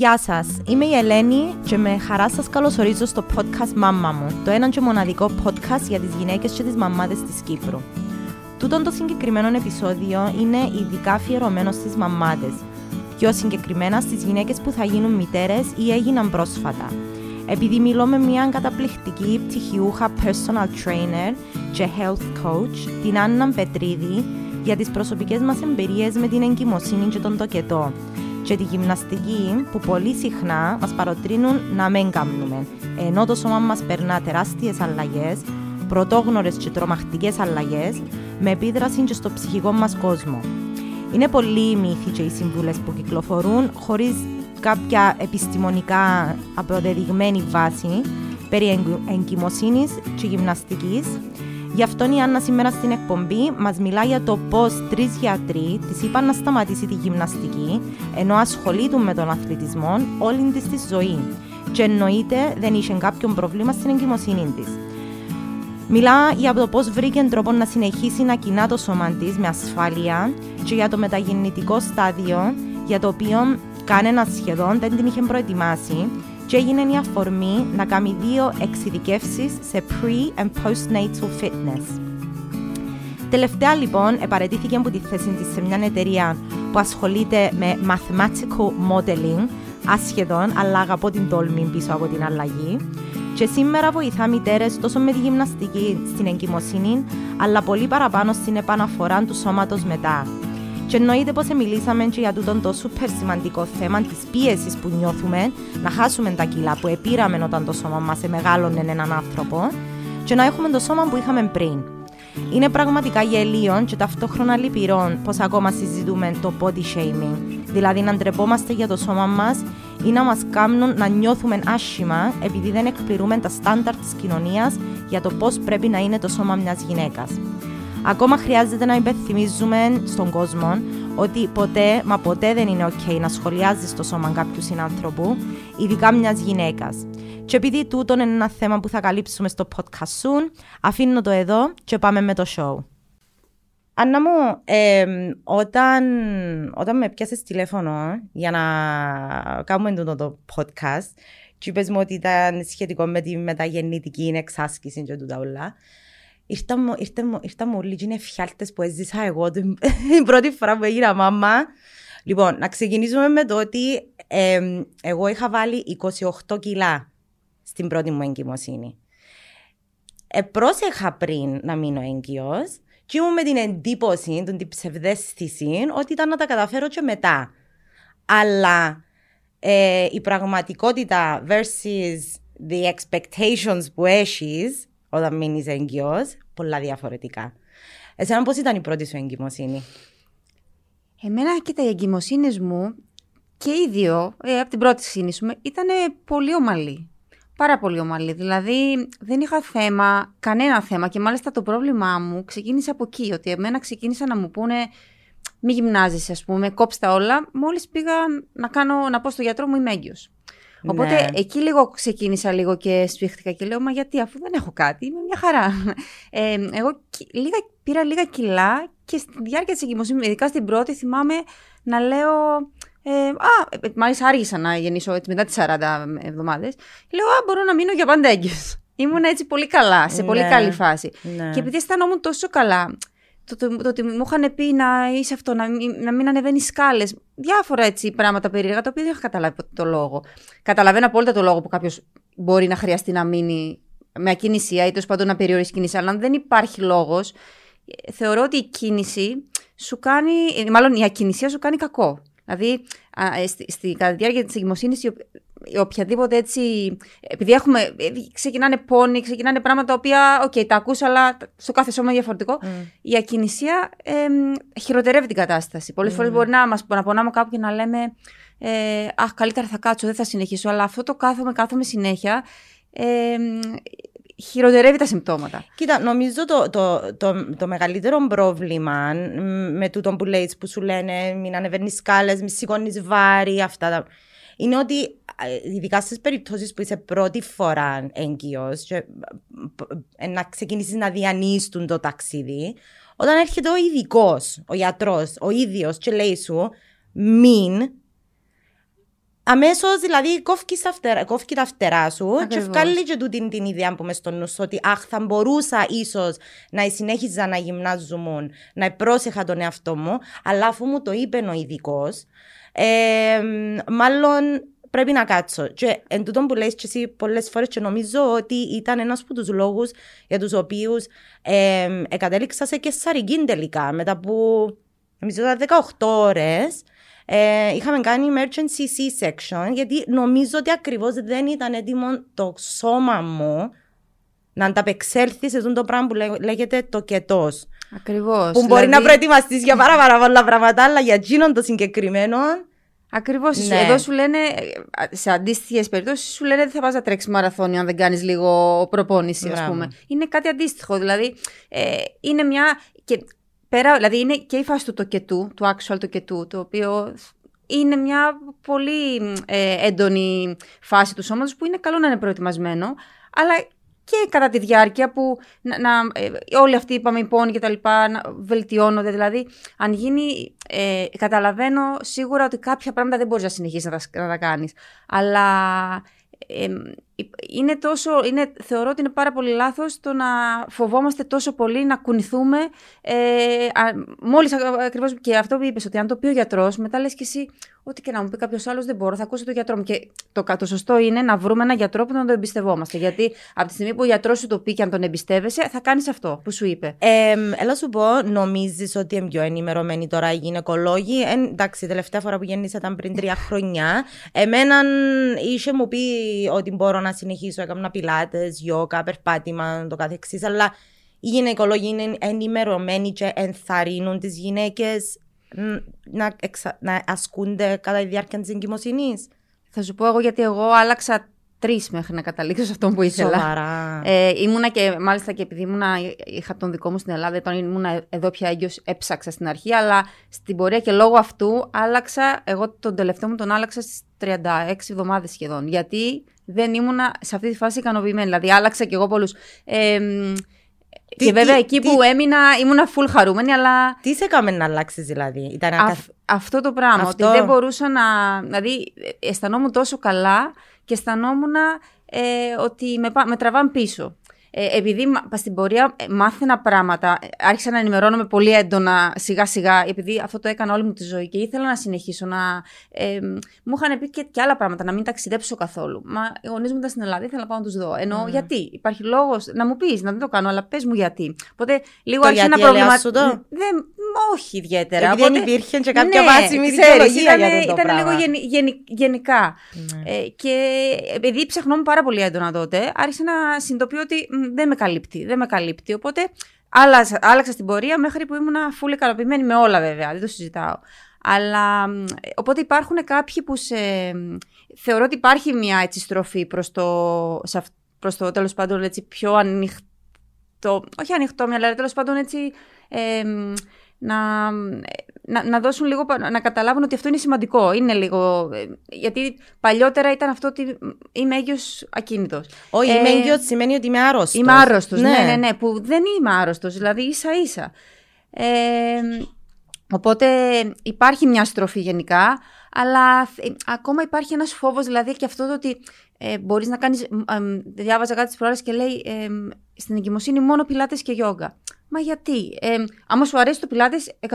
Γεια σας, είμαι η Ελένη και με χαρά σας καλωσορίζω στο podcast Μάμα μου, το έναν και μοναδικό podcast για τις γυναίκες και τις μαμάδες της Κύπρου. Τούτο το συγκεκριμένο επεισόδιο είναι ειδικά αφιερωμένο στις μαμάδες, πιο συγκεκριμένα στις γυναίκες που θα γίνουν μητέρες ή έγιναν πρόσφατα. Επειδή μιλώ με μια καταπληκτική πτυχιούχα personal trainer και health coach, την Άννα Πετρίδη, για τις προσωπικές μας εμπειρίες με την εγκυμοσύνη και τον τοκετό και τη γυμναστική που πολύ συχνά μας παροτρύνουν να μην κάνουμε, ενώ το σώμα μας περνά τεράστιες αλλαγές, πρωτόγνωρες και τρομακτικές αλλαγές, με επίδραση και στο ψυχικό μας κόσμο. Είναι πολλοί οι μύθοι και οι συμβουλές που κυκλοφορούν χωρίς κάποια επιστημονικά αποδεδειγμένη βάση περί εγκυμοσύνης και γυμναστικής Γι' αυτό η Άννα σήμερα στην εκπομπή μας μιλά για το πώς τρεις γιατροί της είπαν να σταματήσει τη γυμναστική ενώ ασχολείται με τον αθλητισμό όλη της τη ζωή. Και εννοείται δεν είχε κάποιο πρόβλημα στην εγκυμοσύνη της. Μιλά για το πώς βρήκε τρόπο να συνεχίσει να κοινά το σώμα της με ασφάλεια και για το μεταγεννητικό στάδιο για το οποίο κανένας σχεδόν δεν την είχε προετοιμάσει και έγινε η αφορμή να κάνει δύο εξειδικεύσεις σε pre- and post-natal fitness. Τελευταία λοιπόν επαρετήθηκε από τη θέση της σε μια εταιρεία που ασχολείται με mathematical modeling, ασχεδόν, αλλά αγαπώ την τόλμη πίσω από την αλλαγή. Και σήμερα βοηθά μητέρες τόσο με τη γυμναστική στην εγκυμοσύνη, αλλά πολύ παραπάνω στην επαναφορά του σώματος μετά. Και εννοείται πως μιλήσαμε και για τούτο το σούπερ σημαντικό θέμα της πίεσης που νιώθουμε να χάσουμε τα κιλά που επήραμε όταν το σώμα μας μεγάλωνε έναν άνθρωπο και να έχουμε το σώμα που είχαμε πριν. Είναι πραγματικά γελίο και ταυτόχρονα λυπηρό πως ακόμα συζητούμε το body shaming, δηλαδή να ντρεπόμαστε για το σώμα μας ή να μας κάνουν να νιώθουμε άσχημα επειδή δεν εκπληρούμε τα στάνταρ της κοινωνίας για το πώς πρέπει να είναι το σώμα μιας γυναίκας. Ακόμα χρειάζεται να υπενθυμίζουμε στον κόσμο ότι ποτέ, μα ποτέ δεν είναι ok να σχολιάζεις το σώμα κάποιου συνάνθρωπου, ειδικά μιας γυναίκας. Και επειδή τούτο είναι ένα θέμα που θα καλύψουμε στο podcast soon, αφήνω το εδώ και πάμε με το show. Άννα μου, όταν, όταν με πιάσες τηλέφωνο για να κάνουμε το, το podcast, και είπες μου ότι ήταν σχετικό με τη μεταγεννητική εξάσκηση και τούτα όλα, ήρθαν μου όλοι οι εφιάλτες που έζησα εγώ την πρώτη φορά που έγινα μάμα. Λοιπόν, να ξεκινήσουμε με το ότι εγώ είχα βάλει 28 κιλά στην πρώτη μου εγκυμοσύνη. Επρόσεχα πριν να μείνω έγκυος και ήμουν με την εντύπωση, την ψευδέστηση ότι ήταν να τα καταφέρω και μετά. Αλλά ε, η πραγματικότητα versus the expectations που έχεις όταν μείνεις έγκυος, πολλά διαφορετικά. Εσένα πώς ήταν η πρώτη σου εγκυμοσύνη, Εμένα, κοίτα, οι εγκυμοσύνες μου και οι δύο, ε, από την πρώτη σύνηση ήταν πολύ ομαλή. Πάρα πολύ ομαλή. Δηλαδή, δεν είχα θέμα, κανένα θέμα. Και μάλιστα το πρόβλημά μου ξεκίνησε από εκεί. Ότι εμένα ξεκίνησαν να μου πούνε μη γυμνάζεσαι, ας πούμε, κόψτε όλα. Μόλις πήγα να, κάνω, να πω στο γιατρό μου είμαι έγκυος. Οπότε ναι. εκεί λίγο ξεκίνησα λίγο και σφίχτηκα και λέω, μα γιατί αφού δεν έχω κάτι, είμαι μια χαρά. Ε, εγώ λίγα, πήρα λίγα κιλά και στη διάρκεια της εγκυμοσύνης, ειδικά στην πρώτη, θυμάμαι να λέω... Ε, α, ε, μάλιστα άργησα να γεννήσω έτσι μετά τις 40 εβδομάδες. Λέω, α, μπορώ να μείνω για πάντα έγκυος. Ήμουν έτσι πολύ καλά, σε πολύ ναι. καλή φάση. Ναι. Και επειδή αισθανόμουν τόσο καλά, το, το, το, ότι μου είχαν πει να είσαι αυτό, να, να μην ανεβαίνεις σκάλες. Διάφορα έτσι πράγματα περίεργα, τα οποία δεν είχα καταλάβει το λόγο. Καταλαβαίνω απόλυτα το λόγο που κάποιος μπορεί να χρειαστεί να μείνει με ακινησία ή τέλος πάντων να περιορίσει κίνηση. Αλλά αν δεν υπάρχει λόγος, θεωρώ ότι η κίνηση σου κάνει, μάλλον η ακινησία σου κάνει κακό. Δηλαδή, ε, στη, στη, κατά τη διάρκεια της εγκυμοσύνης, οποιαδήποτε έτσι. Επειδή έχουμε. Ε, ξεκινάνε πόνοι, ξεκινάνε πράγματα τα οποία. OK, okay, τα ακούς, αλλά στο κάθε σώμα είναι διαφορετικό. Μμ. Η ακινησία ε, χειροτερεύει την κατάσταση. Πολλές μμ. φορές μπορεί να μας να πονάμε κάπου και να λέμε. Ε, Αχ, καλύτερα θα κάτσω, δεν θα συνεχίσω. Αλλά αυτό το κάθομαι, κάθομαι συνέχεια. Ε, χειροτερεύει τα συμπτώματα. Κοίτα, νομίζω το, το, το, το μεγαλύτερο πρόβλημα με τούτο που λέεις, που σου λένε μην ανεβαίνεις σκάλες, μην σηκώνεις βάρη, αυτά είναι ότι ειδικά στις περιπτώσεις που είσαι πρώτη φορά έγκυος ε, να ξεκινήσεις να διανύσουν το ταξίδι, όταν έρχεται ο ειδικός, ο γιατρός, ο ίδιος και λέει σου μην Αμέσως δηλαδή κόφει τα, φτερά, κόφει τα φτερά σου και Ακριβώς. βγάλει και τούτη την ιδέα που μες στο νου σου ότι αχ, θα μπορούσα ίσως να συνέχιζα να γυμνάζομαι, να πρόσεχα τον εαυτό μου, αλλά αφού μου το είπε ο ειδικός, ε, μάλλον πρέπει να κάτσω. Και εν τούτον που λες και εσύ πολλές φορές και νομίζω ότι ήταν ένας από τους λόγους για τους οποίους ε, εκατέληξα σε κεσαρική τελικά μετά που νομίζω τα 18 ώρες ε, είχαμε κάνει emergency C-section γιατί νομίζω ότι ακριβώς δεν ήταν έτοιμο το σώμα μου να ανταπεξέλθεις σε αυτό το πράγμα που λέ- λέγεται το κετός. Ακριβώς. Που μπορεί Δηλαδή- να προετοιμαστείς για πάρα, πάρα πολλά πράγματα, αλλά για εκείνον το συγκεκριμένο Ακριβώς. Ναι. Εδώ σου λένε, ε, σε αντίστοιχες περιπτώσεις, σου λένε δεν θα πας να τρέξεις μαραθώνιο αν δεν κάνεις λίγο προπόνηση, ας Μπράβο. πούμε. Είναι κάτι αντίστοιχο. Δηλαδή, ε, είναι μια. Και πέρα, δηλαδή, είναι και η φάση του τοκετού, του actual τοκετού, το οποίο είναι μια πολύ ε, έντονη φάση του σώματος που είναι καλό να είναι προετοιμασμένο, αλλά και κατά τη διάρκεια που να, να, ε, όλοι αυτοί είπαμε οι πόνοι και τα λοιπά να βελτιώνονται. Δηλαδή, αν γίνει, ε, καταλαβαίνω σίγουρα ότι κάποια πράγματα δεν μπορείς να συνεχίσεις να τα, να τα κάνεις. Αλλά ε, είναι τόσο, είναι, θεωρώ ότι είναι πάρα πολύ λάθος το να φοβόμαστε τόσο πολύ να κουνηθούμε. Ε, α, μόλις α- ακριβώς και αυτό που είπες, ότι αν το πει ο γιατρός, μετά λες και εσύ, ό,τι και να μου πει κάποιος άλλος δεν μπορώ, θα ακούσω τον γιατρό μου. Και το, κα- το σωστό είναι να βρούμε έναν γιατρό που να τον εμπιστευόμαστε. Γιατί από τη στιγμή που ο γιατρός σου το πει και αν τον εμπιστεύεσαι, θα κάνεις αυτό που σου είπε. Ε, έλα σου πω, νομίζεις ότι είναι πιο ενημερωμένοι τώρα οι γυναικολόγοι; Ε, εντάξει, τελευταία φορά που γέννησα ήταν πριν τρία χρόνια. Εμέναν είχε μου πει ότι μπορώ να συνεχίσω. Έκανα πιλάτες, γιόκα, περπάτημα, το καθεξή. Αλλά οι γυναικολόγοι είναι ενημερωμένοι και ενθαρρύνουν τις γυναίκες να, εξα... να ασκούνται κατά τη διάρκεια της εγκυμοσύνης. Θα σου πω εγώ γιατί εγώ άλλαξα τρεις μέχρι να καταλήξω σε αυτό που ήθελα. Σοβαρά. Ε, ήμουνα και μάλιστα και επειδή ήμουνα, είχα τον δικό μου στην Ελλάδα, όταν ήμουνα εδώ πια έγκυος έψαξα στην αρχή, αλλά στην πορεία και λόγω αυτού άλλαξα, εγώ τον τελευταίο μου τον άλλαξα στις 36 εβδομάδες σχεδόν, γιατί δεν ήμουνα σε αυτή τη φάση ικανοποιημένη, δηλαδή άλλαξα και εγώ πολλούς. Ε, Τι- και βέβαια τι- εκεί τι- που έμεινα ήμουνα full χαρούμενη, αλλά Τι σε έκαμε να αλλάξεις, δηλαδή; Ήταν αυ- ακαθ... αυτό το πράγμα, Αυτό. ότι δεν μπορούσα να... Δηλαδή ε, αισθανόμουν τόσο καλά και αισθανόμουν ε, ότι με, πα- με τραβάνε πίσω. Ε, επειδή μα- πας στην πορεία ε, μάθαινα πράγματα, ε, άρχισα να ενημερώνομαι πολύ έντονα σιγά σιγά, επειδή αυτό το έκανα όλη μου τη ζωή και ήθελα να συνεχίσω να... Ε, μου είχαν πει και, και άλλα πράγματα, να μην ταξιδέψω καθόλου. Μα οι γονείς μου ήταν στην Ελλάδα, ήθελα να πάω να τους δω. Ενώ γιατί, υπάρχει λόγος να μου πεις, να δεν το κάνω, αλλά πες μου γιατί. Οπότε λίγο Το άρχισα να γιατί έλεγας προβληματίσω. σου το; Δεν, όχι ιδιαίτερα. Επειδή δεν Οπότε- υπήρχε και κάποια ναι, βάσιμη ξέρεις, δικαιολογία για ήτανε- αυτό το ήτανε πράγμα. λίγο γενι, γενι- γενικά. Ναι. Ε, και επειδή ψαχνόμουν πάρα πολύ έντονα τότε, άρχισα να συνειδητοποιώ ότι μ, δεν με καλύπτει. Δεν με καλύπτει. Οπότε άλλαξα, άλλαξα στην πορεία μέχρι που ήμουν full ικανοποιημένη με όλα βέβαια. Δεν το συζητάω. Αλλά μ, οπότε υπάρχουν κάποιοι που σε, μ, θεωρώ ότι υπάρχει μια έτσι στροφή προς το, σε αυ- προς το τέλος πάντων έτσι πιο ανοιχτό, όχι ανοιχτό μυαλό, αλλά τέλος πάντων έτσι ε, μ, να, να, να δώσουν λίγο, πα- να καταλάβουν ότι αυτό είναι σημαντικό. Είναι λίγο, ε, γιατί παλιότερα ήταν αυτό ότι μ, είμαι έγκυος ακίνητος. Όχι, Ε, είμαι έγκυος σημαίνει ότι είμαι άρρωστος. Είμαι άρρωστος. Ναι. ναι, ναι, που δεν είμαι άρρωστος. Δηλαδή ίσα ίσα. Ε, οπότε υπάρχει μια στροφή γενικά, αλλά ε, ακόμα υπάρχει ένας φόβος, δηλαδή και αυτό το ότι ε, μπορείς να κάνεις, ε, ε, διάβαζα κάτι τις προάλλες και λέει ε, στην εγκυμοσύνη μόνο πιλάτες και γιόγκα. Μα γιατί, ε, άμα σου αρέσει το πιλάτες 100%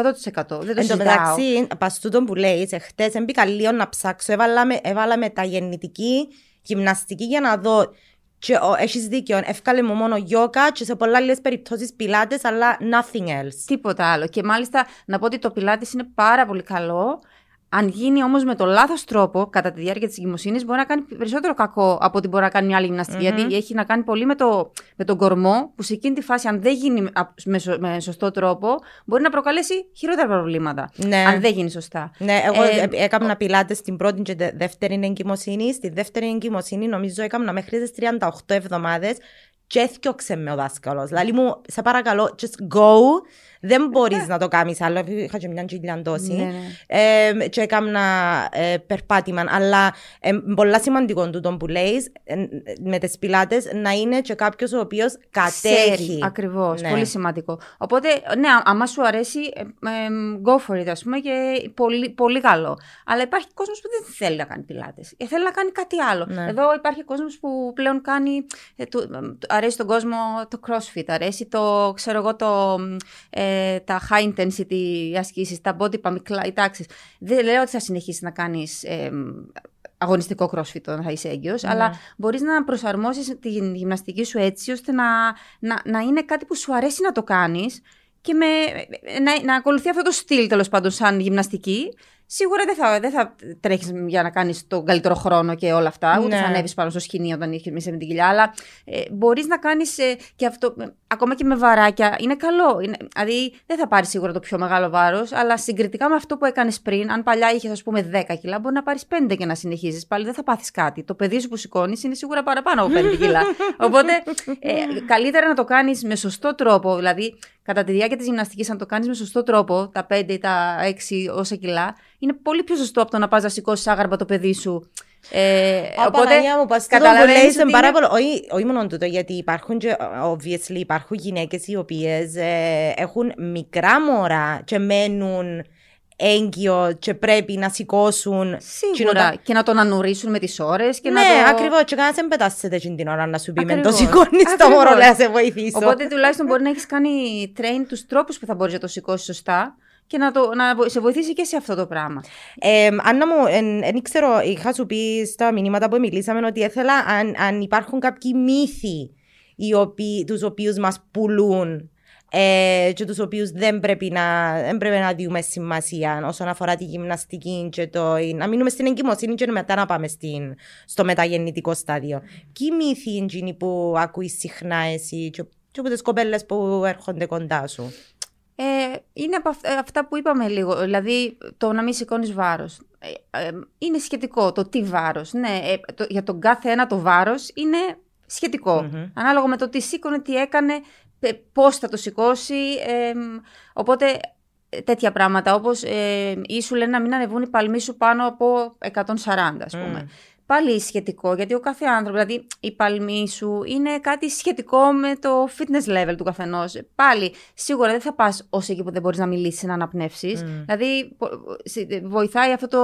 δεν το Εν τω συζητάω. μεταξύ, πας τούτο που λέεις, χτε έμπηκα λίγο να ψάξω, έβαλα, με, έβαλα μεταγεννητική γυμναστική για να δω. Και ο, έχεις δίκιο, εύκαλε μου μόνο γιόκα και σε πολλά άλλες περιπτώσεις πιλάτες, αλλά nothing else. Τίποτα άλλο. Και μάλιστα να πω ότι το πιλάτης είναι πάρα πολύ καλό. Αν γίνει όμως με το λάθος τρόπο κατά τη διάρκεια της εγκυμοσύνης μπορεί να κάνει περισσότερο κακό από ότι μπορεί να κάνει μια άλλη γυμναστική. Γιατί έχει να κάνει πολύ με, το, με τον κορμό που σε εκείνη τη φάση αν δεν γίνει α- με, σω- με σωστό τρόπο μπορεί να προκαλέσει χειρότερα προβλήματα. Ναι. Αν δεν γίνει σωστά. Ναι, εγώ Ε, ε, έκανα πιλάτες στην πρώτη και δε- δεύτερη εγκυμοσύνη. Στη δεύτερη εγκυμοσύνη νομίζω έκανα μέχρι τις 38 εβδομάδες και έθιωξε με ο δάσκαλος. Δηλαδή μου, σε παρακαλώ, just go, δεν μπορείς να το κάνεις άλλο. Είχα και μια γυλιαντώση Ναι, ναι. ε, και έκανα ε, περπάτημα. Αλλά ε, πολλά σημαντικό τούτο που λέεις με τις πιλάτες να είναι και κάποιος ο οποίος κατέχει. Ξέρει, ακριβώς, Ναι. πολύ σημαντικό. Οπότε, ναι, α- άμα σου αρέσει, ε, ε, go for it, ας πούμε, και πολύ, πολύ καλό. Αλλά υπάρχει κόσμος που δεν θέλει να κάνει πιλάτες. Ε, θέλει να κάνει κάτι άλλο. Ναι. Εδώ υπάρχει κόσμος που πλέον κάνει, ε, του- ε, του- αρέσει τον κόσμο το crossfit, αρέσει το, ξέρω εγώ, το, ε, τα high intensity ασκήσεις, τα body pump, οι κλα- οι τάξεις. Δεν λέω ότι θα συνεχίσεις να κάνεις... ε, αγωνιστικό crossfit όταν θα είσαι έγκυος, Ναι. αλλά μπορείς να προσαρμόσεις τη γυμναστική σου έτσι ώστε να, να, να είναι κάτι που σου αρέσει να το κάνεις και με, να, να ακολουθεί αυτό το στυλ τέλος πάντων σαν γυμναστική. Σίγουρα δεν θα, δεν θα τρέχεις για να κάνεις τον καλύτερο χρόνο και όλα αυτά, ούτε Ναι. θα ανέβεις πάνω στο σκηνή όταν είσαι με την κοιλιά, αλλά ε, μπορείς να κάνεις ε, και αυτό, ε, ακόμα και με βαράκια, είναι καλό. Είναι, δηλαδή δεν θα πάρεις σίγουρα το πιο μεγάλο βάρος, αλλά συγκριτικά με αυτό που έκανες πριν, αν παλιά είχες ας πούμε 10 κιλά, μπορεί να πάρεις 5 και να συνεχίζεις. Πάλι δεν θα πάθεις κάτι. Το παιδί σου που σηκώνεις είναι σίγουρα παραπάνω από 5 κιλά. Οπότε ε, καλύτερα να το κάνεις με σωστό τρόπο, δηλαδή κατά τη διάρκεια της γυμναστικής, αν το κάνεις με σωστό τρόπο, τα 5 ή τα 6 όσα κιλά, είναι πολύ πιο σωστό από το να πας να σηκώσεις άγαρμα το παιδί σου. Ε, Ω, Παναγία μου, πας τούτο που καταλαβαίνεις λέεις ότι είναι πάρα είναι- πολύ. Όχι, όχι μόνο τούτο, γιατί υπάρχουν και, obviously, υπάρχουν γυναίκες οι οποίες ε, έχουν μικρά μωρά και μένουν έγκυο και πρέπει να σηκώσουν. Σίγουρα. κοινότα- Και να τον ανουρίσουν με τις ώρες και ναι, να το... ακριβώς. Και κανένας δεν πετάσσεται εκείνη την ώρα να σου πει με το Ακριβώς. σηκώνεις το Ακριβώς. μωρό, λέει, να σε βοηθήσω. Οπότε τουλάχιστον μπορεί να έχεις κάνει train τους τρόπους που θα μπορείς να το σηκώσεις σωστά και να, το, να βο- σε βοηθήσει και σε αυτό το πράγμα. Ε, Άννα μου, δεν ξέρω, είχα σου πει στα μηνύματα που μιλήσαμε ότι ήθελα αν, αν υπάρχουν κάποιοι μύθοι οι οποίοι, τους οποίους μας πουλούν ε, και τους οποίους δεν πρέπει, να, δεν πρέπει να δούμε σημασία όσον αφορά τη γυμναστική και το, να μείνουμε στην εγκυμοσύνη και μετά να πάμε στην, στο μεταγεννητικό στάδιο. Ποιοι μύθοι είναι εκείνοι που ακούεις συχνά εσύ και, και από τις κοπέλες που έρχονται κοντά σου; Ε, είναι από αυ- ε, αυτά που είπαμε λίγο, δηλαδή το να μην σηκώνεις βάρος. Ε, ε, είναι σχετικό το τι βάρος. Ναι, ε, το- για τον κάθε ένα το βάρος είναι σχετικό. Μμμ. Ανάλογα με το τι σήκωνε, τι έκανε, πε- πώς θα το σηκώσει. ε, οπότε ε, τέτοια πράγματα όπως ε, ή σου λένε να μην ανεβούν οι παλμοί σου πάνω από 140 ας πούμε. Μμ. Πάλι σχετικό, γιατί ο κάθε άνθρωπο, δηλαδή η παλμή σου είναι κάτι σχετικό με το fitness level του καθενός. Πάλι, σίγουρα δεν θα πας ως εκεί που δεν μπορείς να μιλήσεις, να αναπνεύσεις. Μμ. Δηλαδή, πο- σε- βοηθάει αυτό το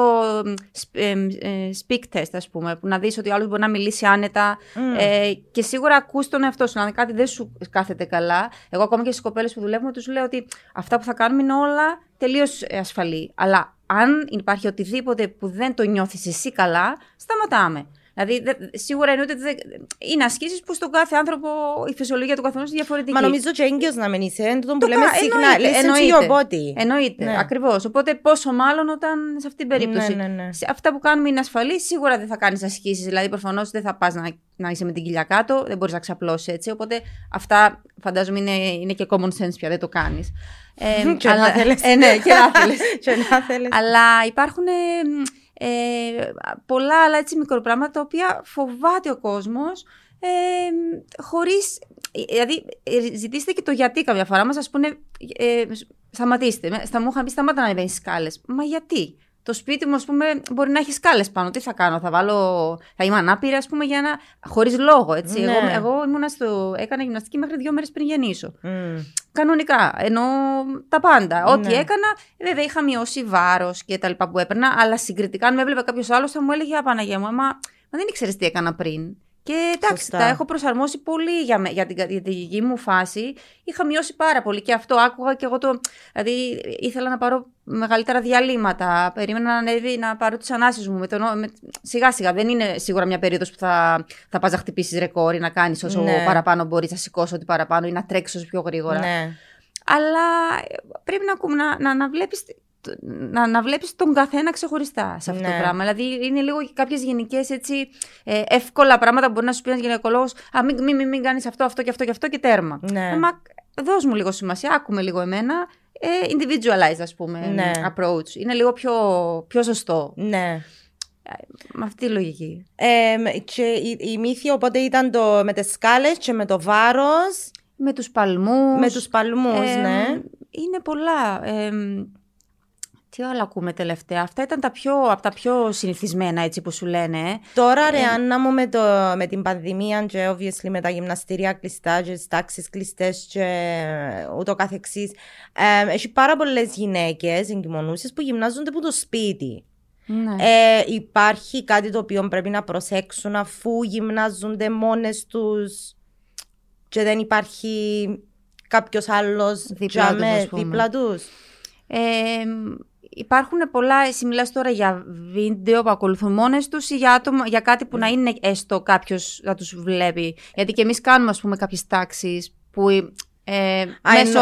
σ- ε, ε, speak test, ας πούμε, που να δεις ότι ο άλλος μπορεί να μιλήσει άνετα. Μμ. Ε, και σίγουρα ακούς τον εαυτό σου. Αν κάτι δεν σου κάθεται καλά, εγώ ακόμα και στις κοπέλες που δουλεύουμε, τους λέω ότι αυτά που θα κάνουμε είναι όλα τελείως ασφαλή. Αλλά αν υπάρχει οτιδήποτε που δεν το νιώθεις εσύ καλά, σταματάμε. Δηλαδή, δε- σίγουρα είναι ότι δεν- είναι ασκήσεις που στον κάθε άνθρωπο η φυσιολογία του καθενός είναι διαφορετική. Μα νομίζω και έγκυος να μην είσαι, είναι τούτο που Το λέμε κα- συχνά, εννοείται, listen to εννοείται. your body. Εννοείται, Ναι. ακριβώς. Οπότε, πόσο μάλλον όταν σε αυτή την περίπτωση. Ναι, ναι, ναι. Σε αυτά που κάνουμε είναι ασφαλή. Σίγουρα δεν θα κάνεις ασκήσεις. Δηλαδή, προφανώς δεν θα πας να, να είσαι με την κοιλιά κάτω, δεν μπορείς να ξαπλώσεις έτσι. Οπότε, αυτά φαντάζομαι είναι, είναι και common sense πια, δεν το κάνεις. Ε, Και να θέλεις. Ε, ναι, και να θέλεις. Και να θέλεις. Αλλά υπάρχουν ε, ε, πολλά άλλα έτσι μικροπράγματα τα οποία φοβάται ο κόσμος ε, χωρίς, δηλαδή ε, ζητήστε και το γιατί καμιά φορά μας ας πούνε ε, σταματήστε, με- στα, μου είχαν πει σταμάτα να ανεβαίνεις σκάλες. Μα γιατί; Το σπίτι μου, ας πούμε, μπορεί να έχεις σκάλες πάνω. Τι θα κάνω, θα βάλω. Θα είμαι ανάπηρη, ας πούμε, για να. χωρίς λόγο, έτσι. Ναι. Εγώ, εγώ ήμουνα στο. Έκανα γυμναστική μέχρι δύο μέρες πριν γεννήσω. Μμ. Κανονικά. Ενώ τα πάντα. Ό,τι Ναι. έκανα, βέβαια είχα μειώσει βάρος και τα λοιπά που έπαιρνα, αλλά συγκριτικά, αν με έβλεπε κάποιος άλλος, θα μου έλεγε Απαναγία μου, μα, μα δεν ήξερες τι έκανα πριν. Και εντάξει, Σωστά. τα έχω προσαρμόσει πολύ για, με, για, την, για την υγιή μου φάση. Είχα μειώσει πάρα πολύ και αυτό άκουγα και εγώ το. Δηλαδή ήθελα να πάρω μεγαλύτερα διαλύματα. Περίμενα να ανέβει να πάρω τις ανάσες μου. Με το, νο- με, σιγά σιγά. Δεν είναι σίγουρα μια περίοδος που θα, θα πας να χτυπήσεις ρεκόρ ή να κάνεις όσο Ναι. παραπάνω μπορείς, να σηκώσει ό,τι παραπάνω ή να τρέξει όσο πιο γρήγορα. Ναι. Αλλά ε, πρέπει να, ακούμε- να, να, να βλέπεις να, να βλέπεις τον καθένα ξεχωριστά σε αυτό Ναι. το πράγμα. Δηλαδή είναι λίγο κάποιες γενικές έτσι ε, εύκολα πράγματα που μπορεί να σου πει ένας γυναικολόγος. Α, μην, μην, μην, μην κάνεις αυτό, αυτό και αυτό και αυτό και τέρμα. Ναι. Ε, Μα δώσ' μου λίγο σημασία, άκουμε λίγο εμένα. Ε, individualized, ας πούμε, Ναι. approach. Είναι λίγο πιο, πιο σωστό. Ναι. Με αυτή τη λογική. Ε, και η, η μύθη οπότε ήταν το, με τις σκάλες και με το βάρος. Με τους παλμούς. Με τους παλμούς, Ε, ναι. Είναι πολλά. Ε, τι άλλο ακούμε τελευταία. Αυτά ήταν τα πιο, από τα πιο συνηθισμένα έτσι που σου λένε. Τώρα Ε, ρε Άννα μου με, το, με την πανδημία και obviously με τα γυμναστήρια κλειστά και τις τάξεις κλειστές και ούτω καθεξής ε, έχει πάρα πολλές γυναίκες εγκυμονούσες που γυμνάζονται από το σπίτι. Ναι. Ε, υπάρχει κάτι το οποίο πρέπει να προσέξουν αφού γυμνάζονται μόνες τους και δεν υπάρχει κάποιος άλλος Δίπλα τους, τζαμέ ας πούμε. δίπλα τους; Ε, υπάρχουν πολλά, εσύ μιλάς τώρα για βίντεο που ακολουθούν μόνες τους ή για, άτομα, για κάτι που να είναι έστω κάποιος να τους βλέπει. Γιατί και εμείς κάνουμε ας πούμε κάποιες τάξεις που ε, Α, μέσω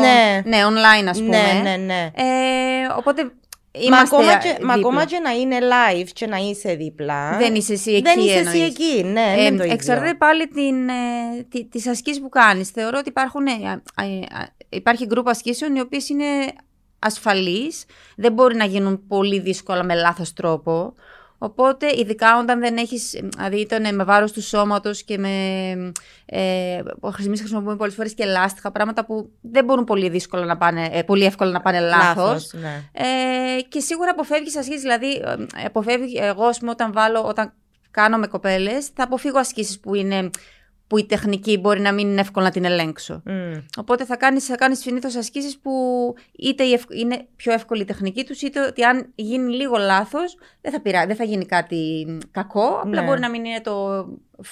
ναι. ναι, online ας πούμε. Ναι, ναι, ναι. Ε, οπότε Μα είμαστε ακόμα, και, μα δίπλα. ακόμα και να είναι live και να είσαι δίπλα. Δεν είσαι εσύ εκεί Δεν είσαι εσύ εννοείς. εκεί, ναι, Ε, δεν είναι το ίδιο. εξαρτάται πάλι την, ε, τι- τις ασκήσεις που κάνεις. Θεωρώ ότι υπάρχουν, ε, α, ε, α, υπάρχει γκρουπ ασκήσεων οι οποίες είναι ασφαλείς, δεν μπορεί να γίνουν πολύ δύσκολα με λάθος τρόπο. Οπότε, ειδικά όταν δεν έχεις, ε, δηλαδή ήταν με βάρος του σώματος και με, ε, εμείς χρησιμοποιούμε πολλές φορές και λάστιχα, πράγματα που δεν μπορούν πολύ, δύσκολα να πάνε, ε, πολύ εύκολα να πάνε λάθος. ναι. Ε, και σίγουρα αποφεύγεις ασκήσεις, δηλαδή ε, αποφεύγει, εγώ ας πούμε, όταν βάλω, όταν κάνω με κοπέλες, θα αποφύγω ασκήσεις που είναι που η τεχνική μπορεί να μην είναι εύκολο να την ελέγξω. Μμ. Οπότε θα κάνεις, θα κάνεις συνήθως ασκήσεις που είτε η ευ- είναι πιο εύκολη η τεχνική τους, είτε ότι αν γίνει λίγο λάθος δεν θα, πειρά, δεν θα γίνει κάτι μ, κακό, απλά Ναι. μπορεί να μην είναι το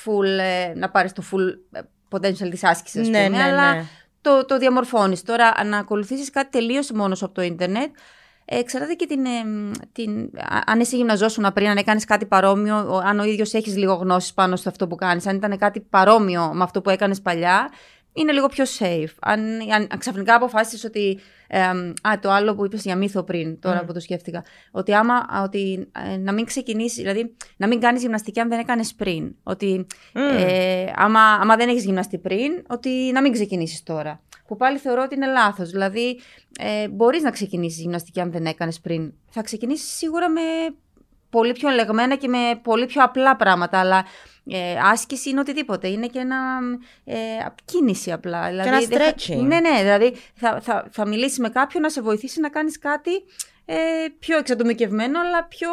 full, ε, να πάρεις το full ε, potential της άσκησης, ας Ναι, πούμε, ναι, αλλά ναι. το, το διαμορφώνεις. Τώρα, να ακολουθήσεις κάτι τελείως μόνος από το ίντερνετ, ε, εξαρτάται και την, ε, μ, την, α- αν εσύ γυμναζόσουν πριν, αν έκανες κάτι παρόμοιο, ο- αν ο ίδιος έχεις λίγο γνώσεις πάνω στο αυτό που κάνεις, αν ήταν κάτι παρόμοιο με αυτό που έκανες παλιά, είναι λίγο πιο safe. Αν, αν, αν ξαφνικά αποφάσισες ότι. ε, α, το άλλο που είπες για μύθο πριν, τώρα Mm. που το σκέφτηκα. Ότι άμα. α, Ότι, ε, να μην ξεκινήσεις, δηλαδή να μην κάνεις γυμναστική αν δεν έκανες πριν. Ότι Μμ. ε, άμα, άμα δεν έχεις γυμναστεί πριν, ότι να μην ξεκινήσεις τώρα. Που πάλι θεωρώ ότι είναι λάθος. Δηλαδή, ε, μπορείς να ξεκινήσεις γυμναστική αν δεν έκανες πριν. Θα ξεκινήσεις σίγουρα με πολύ πιο ελεγμένα και με πολύ πιο απλά πράγματα, αλλά ε, άσκηση είναι οτιδήποτε. Είναι και ένα ε, κίνηση απλά. Δηλαδή, ένα δεν θα- stretching. ναι, ναι, δηλαδή θα, θα, θα μιλήσεις με κάποιον να σε βοηθήσει να κάνεις κάτι ε, πιο εξατομικευμένο, αλλά πιο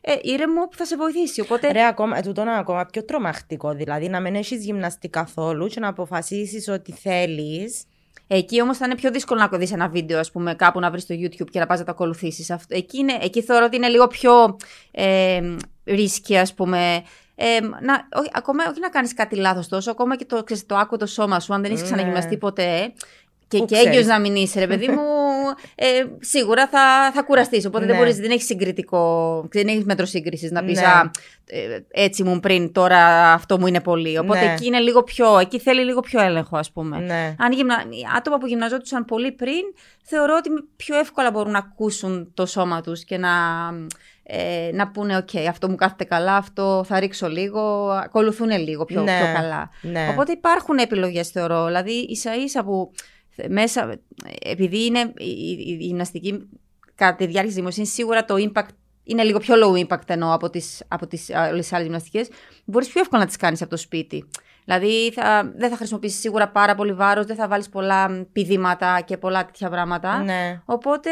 ε, ήρεμο που θα σε βοηθήσει. Οπότε, Ρε, ακόμα, ε, τούτο είναι ακόμα πιο τρομακτικό. Δηλαδή, να μην έχεις γυμναστεί καθόλου και να αποφασίσεις ότι θέλεις. Εκεί όμως θα είναι πιο δύσκολο να δει ένα βίντεο, ας πούμε, κάπου να βρεις στο YouTube και να πας να το ακολουθήσεις. Εκεί, είναι, εκεί θεωρώ ότι είναι λίγο πιο ε, ρίσκι, ας πούμε. Ε, να, όχι, ακόμα όχι να κάνεις κάτι λάθος τόσο, ακόμα και το, ξέρεις, το άκου το σώμα σου, αν δεν έχεις Ναι. ξαναγυμναστεί ποτέ. Και, Πού και ξέρεις. έγκυος να μην είσαι, ρε παιδί μου, ε, σίγουρα θα, θα κουραστείς. Οπότε δεν, Ναι. μπορείς, δεν έχεις συγκριτικό, δεν έχεις μέτρο σύγκρισης να πεις Ναι. Α, ε, έτσι ήμουν πριν, τώρα αυτό μου είναι πολύ. Οπότε Ναι. εκεί είναι λίγο πιο, εκεί θέλει λίγο πιο έλεγχο, ας πούμε. Ναι. Αν γυμνα... άτομα που γυμναζόντουσαν πολύ πριν, θεωρώ ότι πιο εύκολα μπορούν να ακούσουν το σώμα τους και να, ε, να πούνε «ΟΚ, αυτό μου κάθεται καλά, αυτό θα ρίξω λίγο», ακολουθούν λίγο πιο, Ναι. πιο καλά. Ναι. Οπότε υπάρχουν επιλογές θεωρώ, δηλαδή ίσα ίσα που μέσα, επειδή είναι η, η, η γυμναστική κατά τη διάρκεια της δημοσίας, σίγουρα το impact είναι λίγο πιο low impact εννοώ από τις, από τις όλες τις άλλες γυμναστικές, μπορείς πιο εύκολα να τις κάνεις από το σπίτι. Δηλαδή θα, δεν θα χρησιμοποιήσεις σίγουρα πάρα πολύ βάρος, δεν θα βάλεις πολλά πηδήματα και πολλά τέτοια πράγματα. ναι. Οπότε